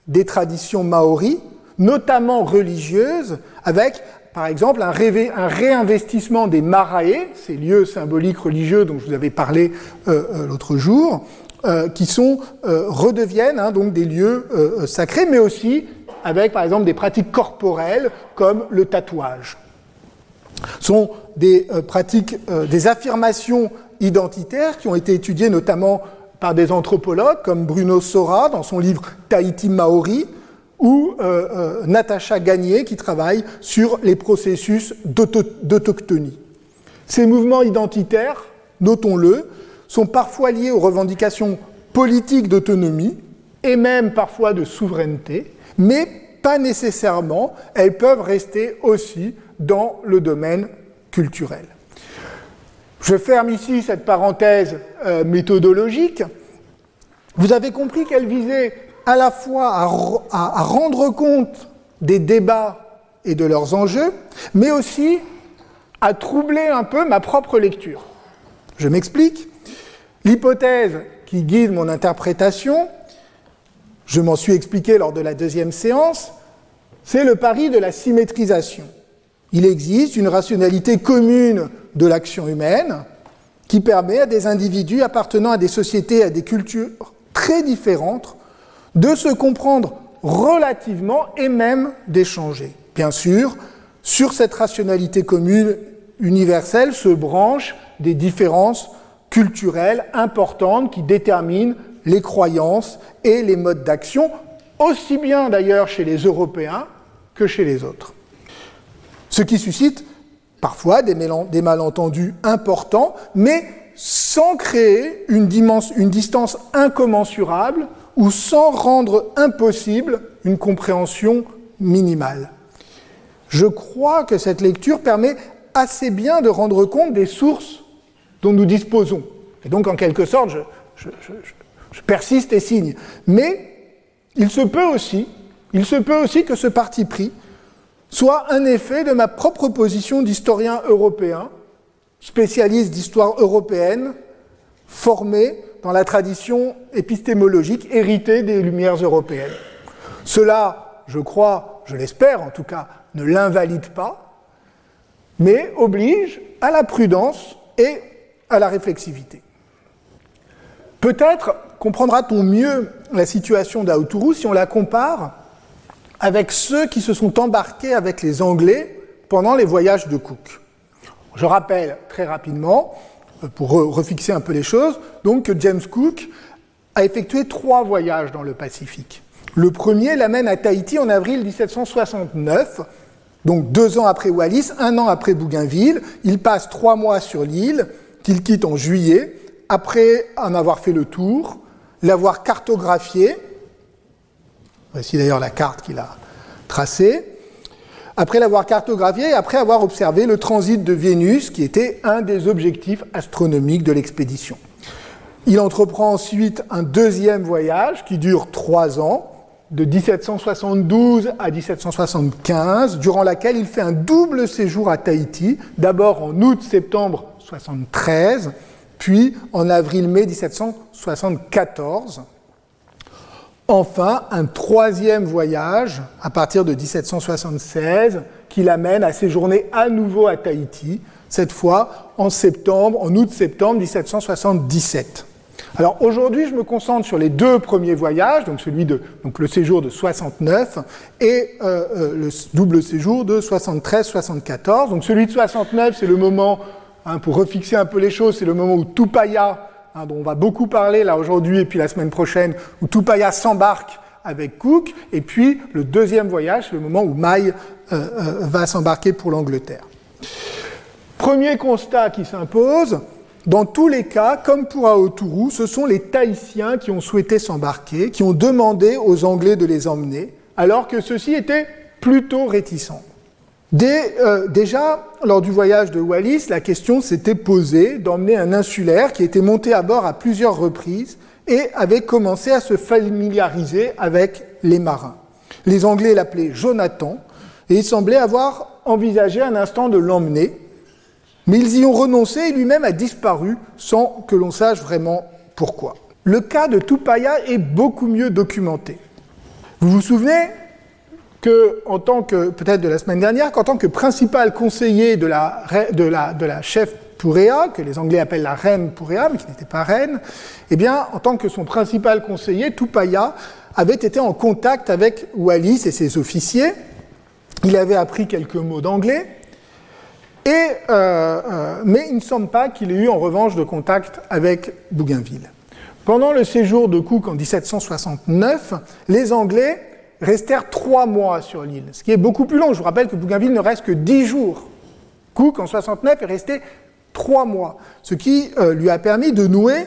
des traditions maoris, notamment religieuses, avec par exemple, un, réinvestissement des marae, ces lieux symboliques religieux dont je vous avais parlé euh, euh, l'autre jour, euh, qui sont, redeviennent hein, donc des lieux sacrés, mais aussi avec, par exemple, des pratiques corporelles comme le tatouage. Ce sont des pratiques, des affirmations identitaires qui ont été étudiées notamment par des anthropologues comme Bruno Sora dans son livre Tahiti Maori, ou euh, euh, Natacha Gagné qui travaille sur les processus d'autochtonie. Ces mouvements identitaires, notons-le, sont parfois liés aux revendications politiques d'autonomie et même parfois de souveraineté, mais pas nécessairement, elles peuvent rester aussi dans le domaine culturel. Je ferme ici cette parenthèse euh, méthodologique. Vous avez compris qu'elle visait à la fois à, rendre compte des débats et de leurs enjeux, mais aussi à troubler un peu ma propre lecture. Je m'explique. L'hypothèse qui guide mon interprétation, je m'en suis expliqué lors de la deuxième séance, c'est le pari de la symétrisation. Il existe une rationalité commune de l'action humaine qui permet à des individus appartenant à des sociétés, à des cultures très différentes, de se comprendre relativement et même d'échanger. Bien sûr, sur cette rationalité commune universelle se branchent des différences culturelles importantes qui déterminent les croyances et les modes d'action, aussi bien d'ailleurs chez les Européens que chez les autres. Ce qui suscite parfois des, malentendus importants, mais sans créer une, une distance incommensurable ou sans rendre impossible une compréhension minimale. Je crois que cette lecture permet assez bien de rendre compte des sources dont nous disposons. Et donc, en quelque sorte, je, persiste et signe. Mais il se peut aussi, il se peut aussi que ce parti pris soit un effet de ma propre position d'historien européen, spécialiste d'histoire européenne, formé dans la tradition épistémologique héritée des Lumières européennes. Cela, je crois, je l'espère en tout cas, ne l'invalide pas, mais oblige à la prudence et à la réflexivité. Peut-être comprendra-t-on mieux la situation d'Aotourou si on la compare avec ceux qui se sont embarqués avec les Anglais pendant les voyages de Cook. Je rappelle très rapidement pour refixer un peu les choses, donc que James Cook a effectué trois voyages dans le Pacifique. Le premier l'amène à Tahiti en avril 1769, donc deux ans après Wallis, un an après Bougainville. Il passe trois mois sur l'île, qu'il quitte en juillet, après en avoir fait le tour, l'avoir cartographié. Voici d'ailleurs la carte qu'il a tracée après l'avoir cartographié et après avoir observé le transit de Vénus, qui était un des objectifs astronomiques de l'expédition. Il entreprend ensuite un deuxième voyage qui dure trois ans, de 1772 à 1775, durant laquelle il fait un double séjour à Tahiti, d'abord en août-septembre 73, puis en avril-mai 1774. Enfin, un troisième voyage à partir de 1776 qui l'amène à séjourner à nouveau à Tahiti, cette fois en septembre, en août-septembre 1777. Alors aujourd'hui, je me concentre sur les deux premiers voyages, donc celui de donc le séjour de 69 et euh, euh, le double séjour de 73-74. Donc celui de 69, c'est le moment, hein, pour refixer un peu les choses, c'est le moment où Tupaya Hein, dont on va beaucoup parler là aujourd'hui et puis la semaine prochaine, où Tupaya s'embarque avec Cook, et puis le deuxième voyage, c'est le moment où Mai euh, euh, va s'embarquer pour l'Angleterre. Premier constat qui s'impose, dans tous les cas, comme pour Aotourou, ce sont les Tahitiens qui ont souhaité s'embarquer, qui ont demandé aux Anglais de les emmener, alors que ceux-ci étaient plutôt réticents. Euh, déjà, lors du voyage de Wallis, la question s'était posée d'emmener un insulaire qui était monté à bord à plusieurs reprises et avait commencé à se familiariser avec les marins. Les Anglais l'appelaient Jonathan et il semblait avoir envisagé un instant de l'emmener, mais ils y ont renoncé et lui-même a disparu sans que l'on sache vraiment pourquoi. Le cas de Tupaya est beaucoup mieux documenté. Vous vous souvenez que, en tant que, peut-être de la semaine dernière, qu'en tant que principal conseiller de la, de la, de la chef Pouréa, que les Anglais appellent la reine Pouréa, mais qui n'était pas reine, eh bien, en tant que son principal conseiller, Tupaya avait été en contact avec Wallis et ses officiers. Il avait appris quelques mots d'anglais, et, euh, euh, mais il ne semble pas qu'il ait eu en revanche de contact avec Bougainville. Pendant le séjour de Cook en 1769, les Anglais restèrent trois mois sur l'île, ce qui est beaucoup plus long. Je vous rappelle que Bougainville ne reste que dix jours. Cook, en 69, est resté trois mois, ce qui euh, lui a permis de nouer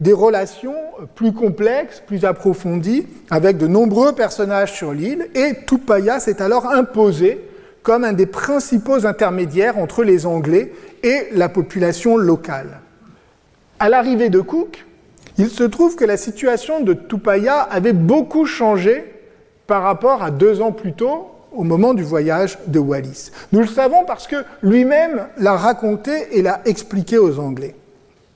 des relations plus complexes, plus approfondies, avec de nombreux personnages sur l'île, et Tupaya s'est alors imposé comme un des principaux intermédiaires entre les Anglais et la population locale. À l'arrivée de Cook, il se trouve que la situation de Tupaya avait beaucoup changé par rapport à deux ans plus tôt, au moment du voyage de Wallis. Nous le savons parce que lui-même l'a raconté et l'a expliqué aux Anglais.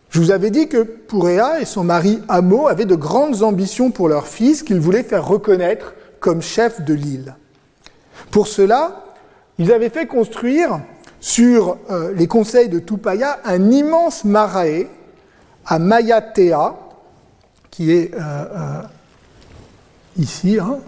Je vous avais dit que Pouréa et son mari Amo avaient de grandes ambitions pour leur fils qu'ils voulaient faire reconnaître comme chef de l'île. Pour cela, ils avaient fait construire sur euh, les conseils de Tupaya un immense marae à Mayatea, qui est euh, euh, ici, hein,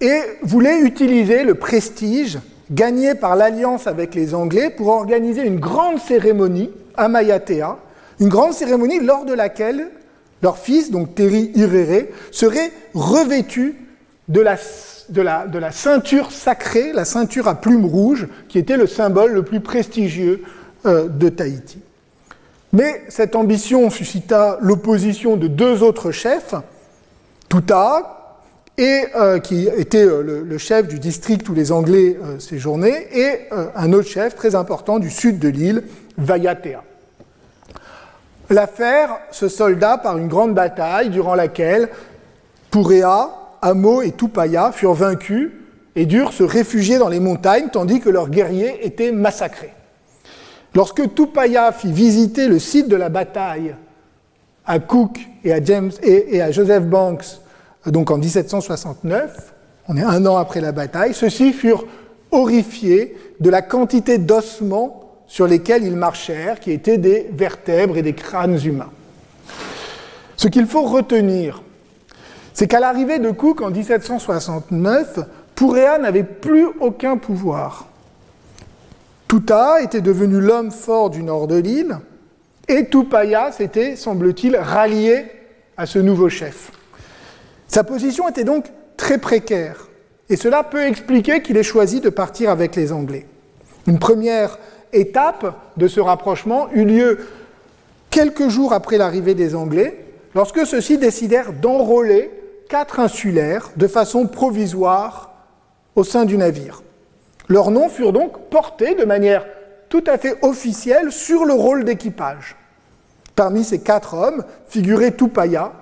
et voulait utiliser le prestige gagné par l'alliance avec les Anglais pour organiser une grande cérémonie à Mayatea, une grande cérémonie lors de laquelle leur fils, donc Terry Irere, serait revêtu de la de la, ceinture sacrée, la ceinture à plumes rouges, qui était le symbole le plus prestigieux euh, de Tahiti. Mais cette ambition suscita l'opposition de deux autres chefs, Tuta, et, euh, qui était euh, le, chef du district où les Anglais séjournaient, et un autre chef très important du sud de l'île, Vayatea. L'affaire se solda par une grande bataille durant laquelle Pourea, Amo et Tupaya furent vaincus et durent se réfugier dans les montagnes tandis que leurs guerriers étaient massacrés. Lorsque Tupaya fit visiter le site de la bataille à Cook et à, James, et, à Joseph Banks, donc en 1769, on est un an après la bataille, ceux-ci furent horrifiés de la quantité d'ossements sur lesquels ils marchèrent, qui étaient des vertèbres et des crânes humains. Ce qu'il faut retenir, c'est qu'à l'arrivée de Cook en 1769, Pouréa n'avait plus aucun pouvoir. Tuta était devenu l'homme fort du nord de l'île, et Tupaya s'était, semble-t-il, rallié à ce nouveau chef. Sa position était donc très précaire, et cela peut expliquer qu'il ait choisi de partir avec les Anglais. Une première étape de ce rapprochement eut lieu quelques jours après l'arrivée des Anglais, lorsque ceux-ci décidèrent d'enrôler quatre insulaires de façon provisoire au sein du navire. Leurs noms furent donc portés de manière tout à fait officielle sur le rôle d'équipage. Parmi ces quatre hommes figurait Tupaya,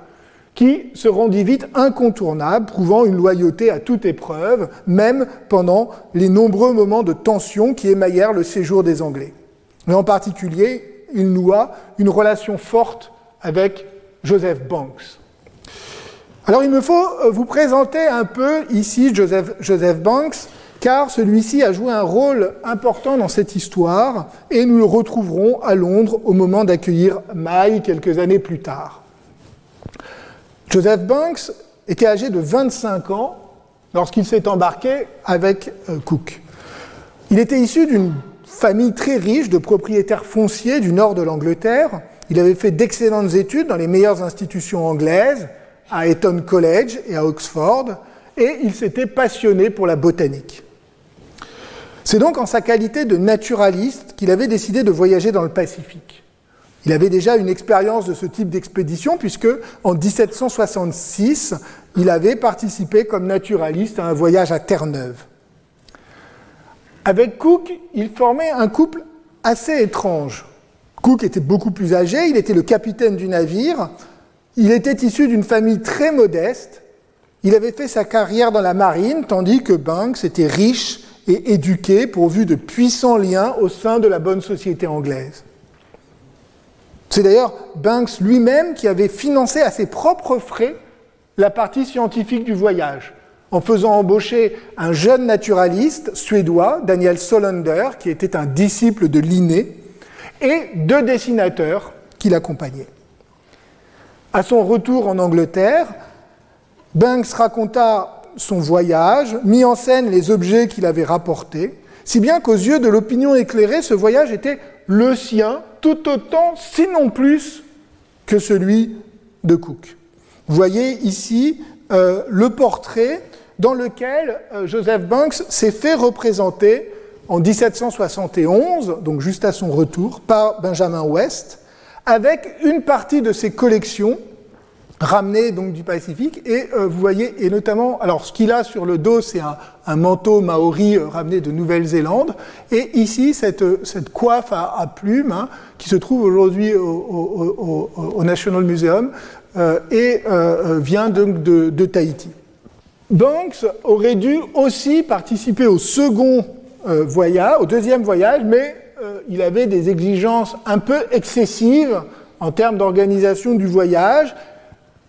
qui se rendit vite incontournable, prouvant une loyauté à toute épreuve, même pendant les nombreux moments de tension qui émaillèrent le séjour des Anglais. Mais en particulier, il noua une relation forte avec Joseph Banks. Alors il me faut euh, vous présenter un peu ici Joseph, Joseph Banks, car celui-ci a joué un rôle important dans cette histoire, et nous le retrouverons à Londres au moment d'accueillir May quelques années plus tard. Joseph Banks était âgé de 25 ans lorsqu'il s'est embarqué avec euh, Cook. Il était issu d'une famille très riche de propriétaires fonciers du nord de l'Angleterre. Il avait fait d'excellentes études dans les meilleures institutions anglaises, à Eton College et à Oxford, et il s'était passionné pour la botanique. C'est donc en sa qualité de naturaliste qu'il avait décidé de voyager dans le Pacifique. Il avait déjà une expérience de ce type d'expédition puisque en 1766, il avait participé comme naturaliste à un voyage à Terre-Neuve. Avec Cook, il formait un couple assez étrange. Cook était beaucoup plus âgé, il était le capitaine du navire, il était issu d'une famille très modeste. Il avait fait sa carrière dans la marine, tandis que Banks était riche et éduqué, pourvu de puissants liens au sein de la bonne société anglaise. C'est d'ailleurs Banks lui-même qui avait financé à ses propres frais la partie scientifique du voyage, en faisant embaucher un jeune naturaliste suédois, Daniel Solander, qui était un disciple de Linné, et deux dessinateurs qui l'accompagnaient. À son retour en Angleterre, Banks raconta son voyage, mit en scène les objets qu'il avait rapportés, si bien qu'aux yeux de l'opinion éclairée, ce voyage était le sien, tout autant, sinon plus, que celui de Cook. Vous voyez ici euh, le portrait dans lequel euh, Joseph Banks s'est fait représenter en 1771, donc juste à son retour, par Benjamin West, avec une partie de ses collections ramenées donc du Pacifique. Et euh, vous voyez, et notamment, alors ce qu'il a sur le dos, c'est un, manteau maori ramené de Nouvelle-Zélande. Et ici, cette, cette coiffe à, plumes, hein, qui se trouve aujourd'hui au, National Museum, euh, et euh, vient donc de, de Tahiti. Banks aurait dû aussi participer au second euh, voyage, au deuxième voyage, mais il avait des exigences un peu excessives en termes d'organisation du voyage.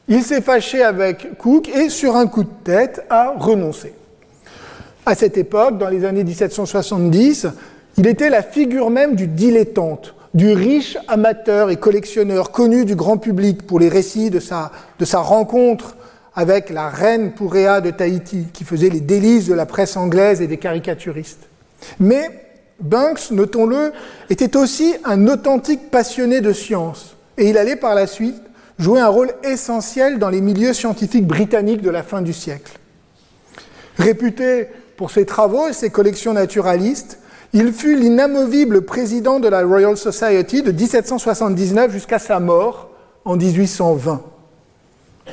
Il s'est fâché avec Cook et, sur un coup de tête, a renoncé. À cette époque, dans les années 1770, il était la figure même du dilettante du riche amateur et collectionneur connu du grand public pour les récits de sa, rencontre avec la reine Pouréa de Tahiti, qui faisait les délices de la presse anglaise et des caricaturistes. Mais Banks, notons-le, était aussi un authentique passionné de science, et il allait par la suite jouer un rôle essentiel dans les milieux scientifiques britanniques de la fin du siècle. Réputé pour ses travaux et ses collections naturalistes, il fut l'inamovible président de la Royal Society de 1779 jusqu'à sa mort en 1820.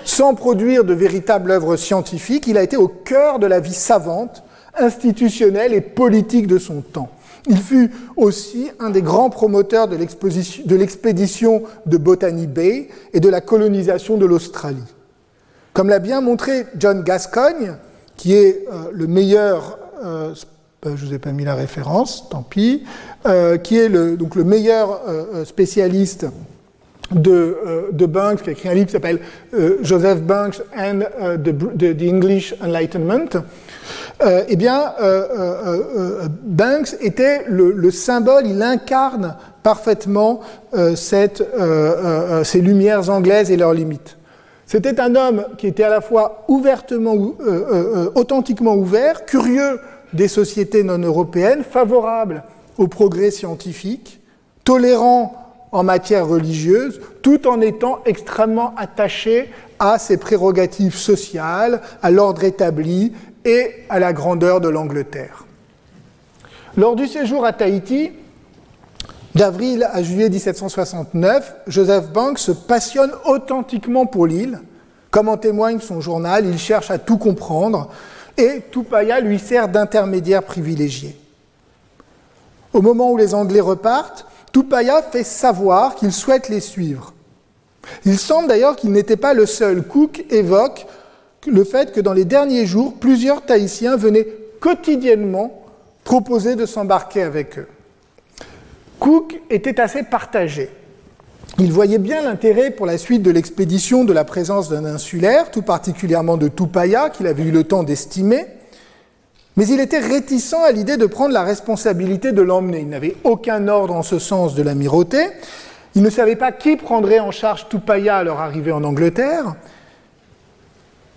Sans produire de véritables œuvres scientifiques, il a été au cœur de la vie savante, institutionnelle et politique de son temps. Il fut aussi un des grands promoteurs de l'expédition de Botany Bay et de la colonisation de l'Australie. Comme l'a bien montré John Gascogne, qui est euh, le meilleur euh, euh, je pas mis la référence, tant pis, qui est donc le meilleur spécialiste de, de, Banks, qui a écrit un livre qui s'appelle Joseph Banks and the, English Enlightenment. Eh bien, Banks était le, le, symbole, il incarne parfaitement ces lumières anglaises et leurs limites. C'était un homme qui était à la fois authentiquement ouvert, curieux des sociétés non européennes favorables au progrès scientifique, tolérant en matière religieuse, tout en étant extrêmement attaché à ses prérogatives sociales, à l'ordre établi et à la grandeur de l'Angleterre. Lors du séjour à Tahiti, d'avril à juillet 1769, Joseph Banks se passionne authentiquement pour l'île. Comme en témoigne son journal, il cherche à tout comprendre, et Tupaya lui sert d'intermédiaire privilégié. Au moment où les Anglais repartent, Tupaya fait savoir qu'il souhaite les suivre. Il semble d'ailleurs qu'il n'était pas le seul. Cook évoque le fait que dans les derniers jours, plusieurs Tahitiens venaient quotidiennement proposer de s'embarquer avec eux. Cook était assez partagé. Il voyait bien l'intérêt pour la suite de l'expédition de la présence d'un insulaire, tout particulièrement de Tupaya, qu'il avait eu le temps d'estimer, mais il était réticent à l'idée de prendre la responsabilité de l'emmener. Il n'avait aucun ordre en ce sens de l'amirauté. Il ne savait pas qui prendrait en charge Tupaya à leur arrivée en Angleterre.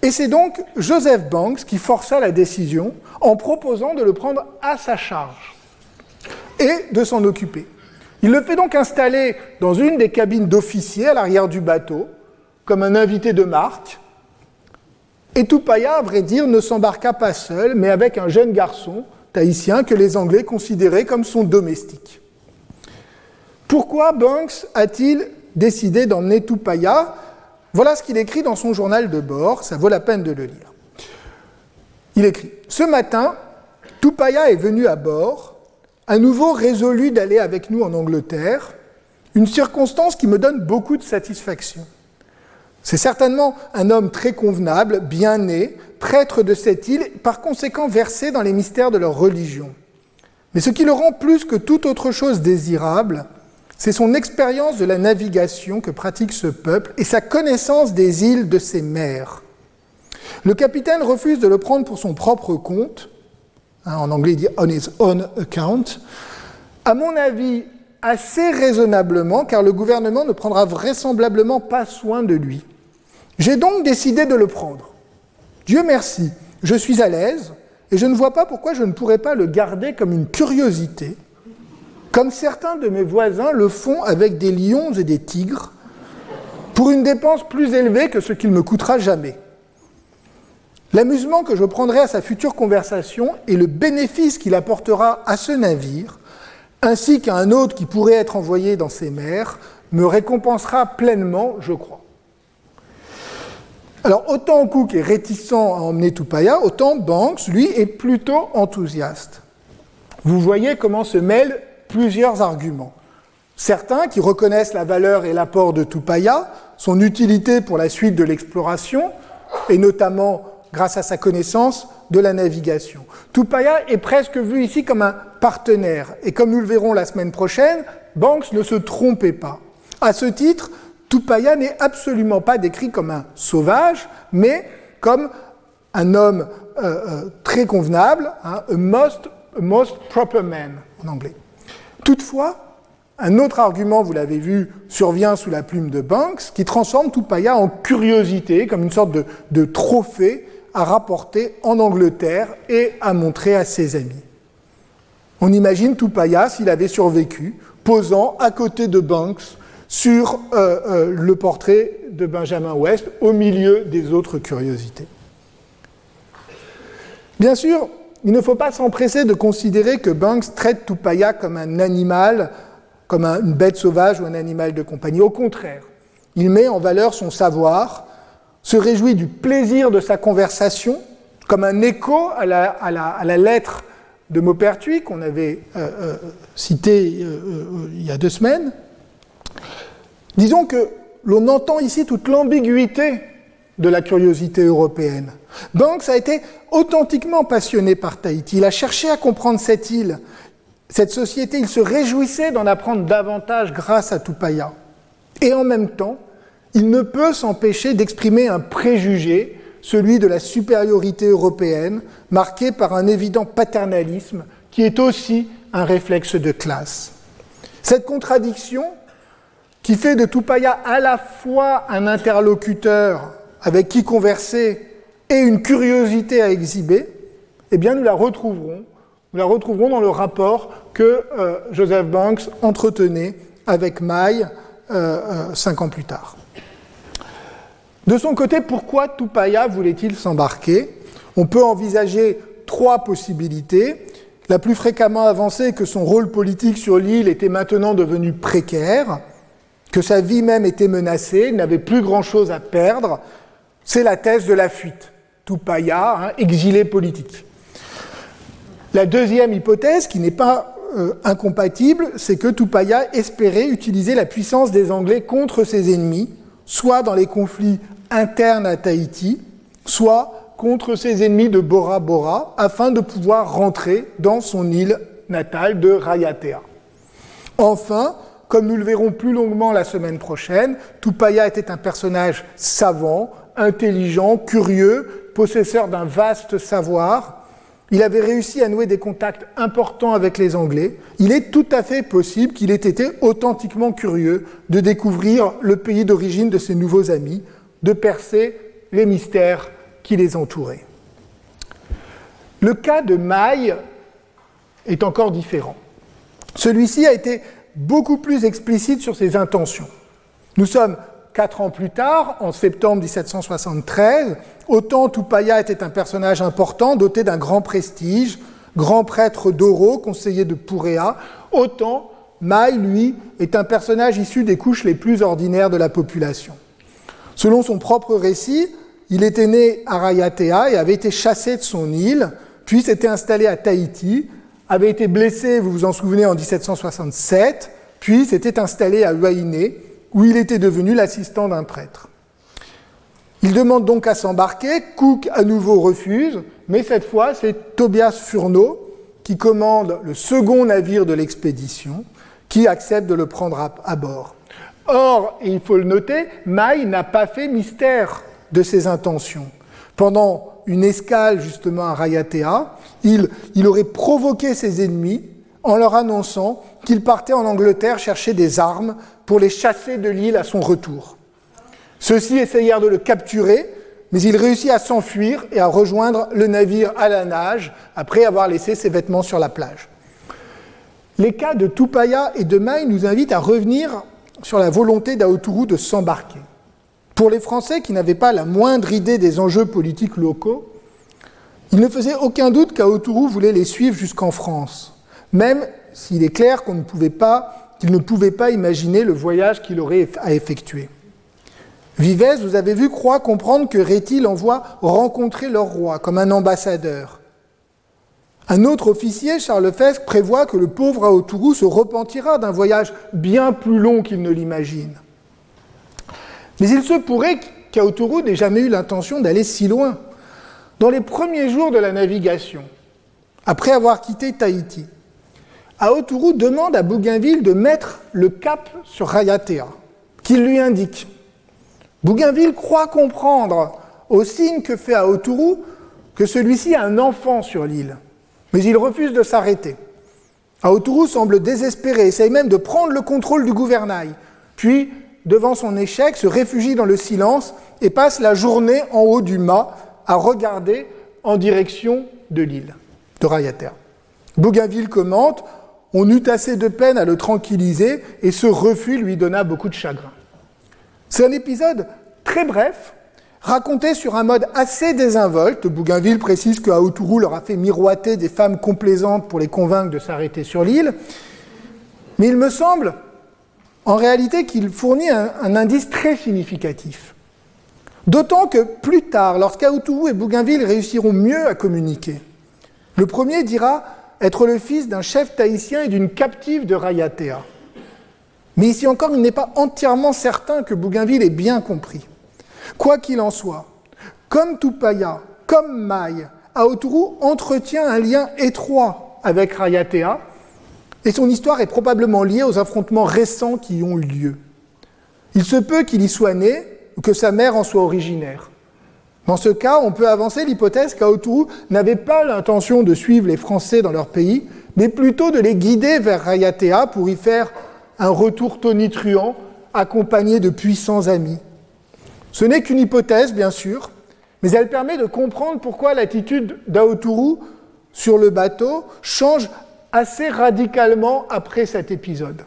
Et c'est donc Joseph Banks qui força la décision en proposant de le prendre à sa charge et de s'en occuper. Il le fait donc installer dans une des cabines d'officiers à l'arrière du bateau, comme un invité de marque. Et Tupaya, à vrai dire, ne s'embarqua pas seul, mais avec un jeune garçon tahitien que les Anglais considéraient comme son domestique. Pourquoi Banks a-t-il décidé d'emmener Tupaya Voilà ce qu'il écrit dans son journal de bord, ça vaut la peine de le lire. Il écrit Ce matin, Tupaya est venu à bord à nouveau résolu d'aller avec nous en Angleterre, une circonstance qui me donne beaucoup de satisfaction. C'est certainement un homme très convenable, bien né, prêtre de cette île, par conséquent versé dans les mystères de leur religion. Mais ce qui le rend plus que toute autre chose désirable, c'est son expérience de la navigation que pratique ce peuple et sa connaissance des îles de ses mers. Le capitaine refuse de le prendre pour son propre compte, hein, en anglais il dit on his own account, à mon avis assez raisonnablement, car le gouvernement ne prendra vraisemblablement pas soin de lui. J'ai donc décidé de le prendre. Dieu merci, je suis à l'aise, et je ne vois pas pourquoi je ne pourrais pas le garder comme une curiosité, comme certains de mes voisins le font avec des lions et des tigres, pour une dépense plus élevée que ce qu'il me coûtera jamais. L'amusement que je prendrai à sa future conversation et le bénéfice qu'il apportera à ce navire, ainsi qu'à un autre qui pourrait être envoyé dans ces mers, me récompensera pleinement, je crois. Alors, autant Cook est réticent à emmener Tupaya, autant Banks, lui, est plutôt enthousiaste. Vous voyez comment se mêlent plusieurs arguments. Certains qui reconnaissent la valeur et l'apport de Tupaya, son utilité pour la suite de l'exploration, et notamment grâce à sa connaissance de la navigation. Tupaya est presque vu ici comme un partenaire, et comme nous le verrons la semaine prochaine, Banks ne se trompait pas. À ce titre, Tupaya n'est absolument pas décrit comme un sauvage, mais comme un homme euh, euh, très convenable, hein, a, most, most proper man en anglais. Toutefois, un autre argument, vous l'avez vu, survient sous la plume de Banks, qui transforme Tupaya en curiosité, comme une sorte de, trophée à rapporter en Angleterre et à montrer à ses amis. On imagine Tupaya, s'il avait survécu, posant à côté de Banks sur euh, euh, le portrait de Benjamin West au milieu des autres curiosités. Bien sûr, il ne faut pas s'empresser de considérer que Banks traite Tupaya comme un animal, comme une bête sauvage ou un animal de compagnie. Au contraire, il met en valeur son savoir, se réjouit du plaisir de sa conversation, comme un écho à la, lettre de Maupertuis qu'on avait euh, euh citée il y a deux semaines, Disons que l'on entend ici toute l'ambiguïté de la curiosité européenne. Banks a été authentiquement passionné par Tahiti. Il a cherché à comprendre cette île, cette société. Il se réjouissait d'en apprendre davantage grâce à Tupaya. Et en même temps, il ne peut s'empêcher d'exprimer un préjugé, celui de la supériorité européenne, marqué par un évident paternalisme qui est aussi un réflexe de classe. Cette contradiction, qui fait de Tupaya à la fois un interlocuteur avec qui converser et une curiosité à exhiber, eh bien nous la retrouverons, nous la retrouverons dans le rapport que euh, Joseph Banks entretenait avec Maille euh, euh, cinq ans plus tard. De son côté, pourquoi Tupaya voulait-il s'embarquer? On peut envisager trois possibilités. La plus fréquemment avancée est que son rôle politique sur l'île était maintenant devenu précaire que sa vie même était menacée, il n'avait plus grand-chose à perdre, c'est la thèse de la fuite. Tupaya, hein, exilé politique. La deuxième hypothèse, qui n'est pas euh, incompatible, c'est que Tupaya espérait utiliser la puissance des Anglais contre ses ennemis, soit dans les conflits internes à Tahiti, soit contre ses ennemis de Bora Bora, afin de pouvoir rentrer dans son île natale de Rayatea. Enfin, comme nous le verrons plus longuement la semaine prochaine, Tupaya était un personnage savant, intelligent, curieux, possesseur d'un vaste savoir. Il avait réussi à nouer des contacts importants avec les Anglais. Il est tout à fait possible qu'il ait été authentiquement curieux de découvrir le pays d'origine de ses nouveaux amis, de percer les mystères qui les entouraient. Le cas de Maille est encore différent. Celui-ci a été beaucoup plus explicite sur ses intentions. Nous sommes quatre ans plus tard, en septembre 1773. Autant Tupaya était un personnage important, doté d'un grand prestige, grand prêtre d'Oro, conseiller de Pouréa, autant Maï, lui, est un personnage issu des couches les plus ordinaires de la population. Selon son propre récit, il était né à Rayatea et avait été chassé de son île, puis s'était installé à Tahiti, avait été blessé, vous vous en souvenez, en 1767, puis s'était installé à Huayné, où il était devenu l'assistant d'un prêtre. Il demande donc à s'embarquer, Cook à nouveau refuse, mais cette fois c'est Tobias Furneaux qui commande le second navire de l'expédition, qui accepte de le prendre à, bord. Or, il faut le noter, Maille n'a pas fait mystère de ses intentions. Pendant une escale justement à Rayatea, il aurait provoqué ses ennemis en leur annonçant qu'il partait en Angleterre chercher des armes pour les chasser de l'île à son retour. Ceux-ci essayèrent de le capturer, mais il réussit à s'enfuir et à rejoindre le navire à la nage après avoir laissé ses vêtements sur la plage. Les cas de Tupaya et de Maï nous invitent à revenir sur la volonté d'Aoturu de s'embarquer. Pour les Français qui n'avaient pas la moindre idée des enjeux politiques locaux, il ne faisait aucun doute qu'Aoturu voulait les suivre jusqu'en France, même s'il est clair qu'on ne pouvait pas, qu'il ne pouvait pas imaginer le voyage qu'il aurait à effectuer. Vivès, vous avez vu, croit comprendre que Réti l'envoie rencontrer leur roi comme un ambassadeur. Un autre officier, Charles Fesque, prévoit que le pauvre Aotourou se repentira d'un voyage bien plus long qu'il ne l'imagine. Mais il se pourrait qu'Aotourou n'ait jamais eu l'intention d'aller si loin. Dans les premiers jours de la navigation, après avoir quitté Tahiti, Aotourou demande à Bougainville de mettre le cap sur Rayatea, qu'il lui indique. Bougainville croit comprendre, au signe que fait Aotourou, que celui-ci a un enfant sur l'île mais il refuse de s'arrêter. Aoturu semble désespéré, essaye même de prendre le contrôle du gouvernail, puis, devant son échec, se réfugie dans le silence et passe la journée en haut du mât à regarder en direction de l'île de Rayater. Bougainville commente On eut assez de peine à le tranquilliser et ce refus lui donna beaucoup de chagrin. C'est un épisode très bref, Raconté sur un mode assez désinvolte, Bougainville précise que Aotourou leur a fait miroiter des femmes complaisantes pour les convaincre de s'arrêter sur l'île. Mais il me semble, en réalité, qu'il fournit un, indice très significatif. D'autant que plus tard, lorsqu'Aotourou et Bougainville réussiront mieux à communiquer, le premier dira être le fils d'un chef tahitien et d'une captive de Rayatea. Mais ici encore, il n'est pas entièrement certain que Bougainville ait bien compris. Quoi qu'il en soit, comme Tupaya, comme Maï, Aoturu entretient un lien étroit avec Rayatea, et son histoire est probablement liée aux affrontements récents qui y ont eu lieu. Il se peut qu'il y soit né ou que sa mère en soit originaire. Dans ce cas, on peut avancer l'hypothèse qu'Aoturu n'avait pas l'intention de suivre les Français dans leur pays, mais plutôt de les guider vers Rayatea pour y faire un retour tonitruant, accompagné de puissants amis. Ce n'est qu'une hypothèse, bien sûr, mais elle permet de comprendre pourquoi l'attitude d'Aoturu sur le bateau change assez radicalement après cet épisode.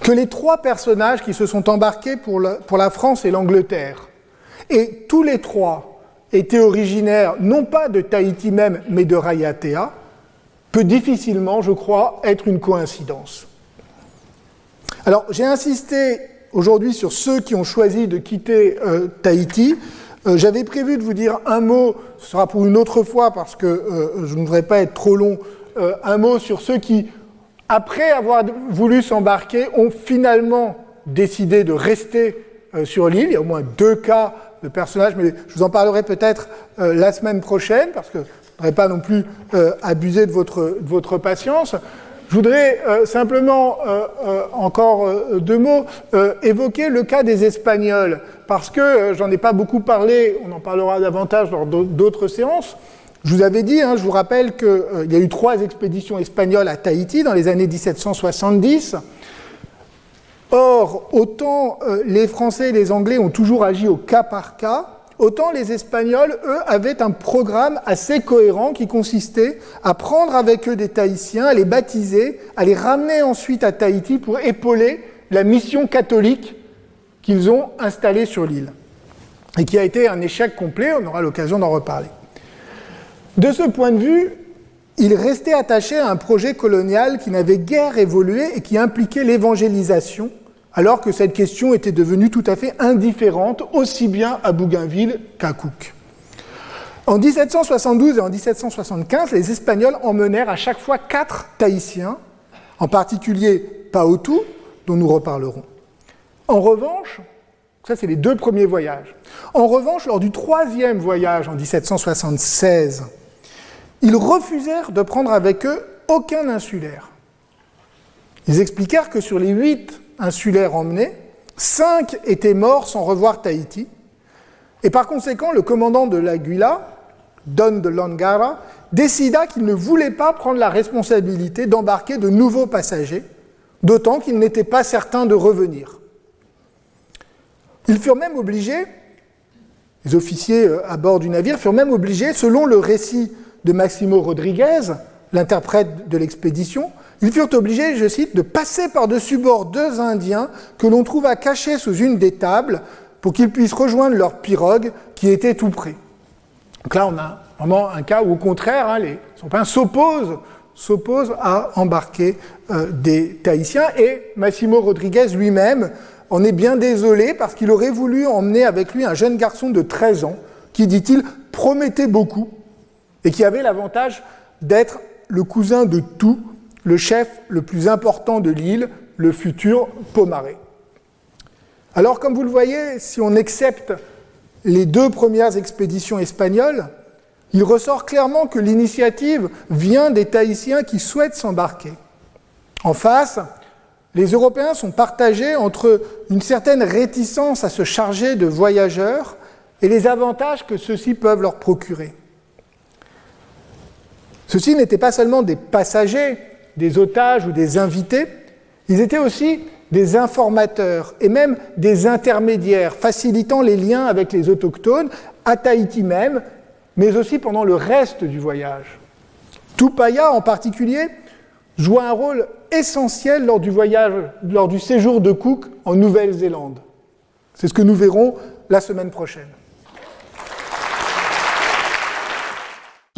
Que les trois personnages qui se sont embarqués pour la France et l'Angleterre, et tous les trois étaient originaires non pas de Tahiti même, mais de Rayatea, peut difficilement, je crois, être une coïncidence. Alors, j'ai insisté aujourd'hui sur ceux qui ont choisi de quitter euh, Tahiti. Euh, j'avais prévu de vous dire un mot, ce sera pour une autre fois parce que euh, je ne voudrais pas être trop long, un mot sur ceux qui, après avoir voulu s'embarquer, ont finalement décidé de rester sur l'île. Il y a au moins deux cas de personnages, mais je vous en parlerai peut-être la semaine prochaine parce que je ne voudrais pas non plus abuser de votre, patience. Je voudrais euh, simplement, euh, euh, encore euh, deux mots, euh, évoquer le cas des Espagnols, parce que euh, j'en ai pas beaucoup parlé, on en parlera davantage lors d'autres séances. Je vous avais dit, hein, je vous rappelle qu'il y a eu trois expéditions espagnoles à Tahiti dans les années 1770. Or, autant les Français et les Anglais ont toujours agi au cas par cas, autant les Espagnols, eux, avaient un programme assez cohérent qui consistait à prendre avec eux des Tahitiens, à les baptiser, à les ramener ensuite à Tahiti pour épauler la mission catholique qu'ils ont installée sur l'île, et qui a été un échec complet, on aura l'occasion d'en reparler. De ce point de vue, il restait attaché à un projet colonial qui n'avait guère évolué et qui impliquait l'évangélisation alors que cette question était devenue tout à fait indifférente aussi bien à Bougainville qu'à Cook. En 1772 et en 1775, les Espagnols emmenèrent à chaque fois quatre Tahitiens, en particulier Paotu, dont nous reparlerons. En revanche, ça c'est les deux premiers voyages. En revanche, lors du troisième voyage en 1776, ils refusèrent de prendre avec eux aucun insulaire. Ils expliquèrent que sur les huit insulaires emmenés, cinq étaient morts sans revoir Tahiti, Et par conséquent, le commandant de l'Aguila, Don de Langara, décida qu'il ne voulait pas prendre la responsabilité d'embarquer de nouveaux passagers, d'autant qu'il n'était pas certain de revenir. Ils furent même obligés, les officiers euh, à bord du navire furent même obligés, selon le récit de Maximo Rodriguez, l'interprète de l'expédition, ils furent obligés, je cite, de passer par-dessus bord deux Indiens que l'on trouva cachés sous une des tables pour qu'ils puissent rejoindre leur pirogue qui était tout près. Donc là, on a vraiment un cas où, au contraire, hein, les Sompins s'opposent s'oppose à embarquer euh, des Tahitiens. Et Massimo Rodriguez lui-même en est bien désolé parce qu'il aurait voulu emmener avec lui un jeune garçon de 13 ans qui, dit-il, promettait beaucoup et qui avait l'avantage d'être le cousin de tout, le chef le plus important de l'île, le futur Pomaré. Alors, comme vous le voyez, si on accepte les deux premières expéditions espagnoles, il ressort clairement que l'initiative vient des Tahitiens qui souhaitent s'embarquer. En face, les Européens sont partagés entre une certaine réticence à se charger de voyageurs et les avantages que ceux-ci peuvent leur procurer. Ceux-ci n'étaient pas seulement des passagers, des otages ou des invités, ils étaient aussi des informateurs et même des intermédiaires, facilitant les liens avec les autochtones, à Tahiti même, mais aussi pendant le reste du voyage. Tupaya en particulier joua un rôle essentiel lors du voyage, lors du séjour de Cook en Nouvelle-Zélande. C'est ce que nous verrons la semaine prochaine.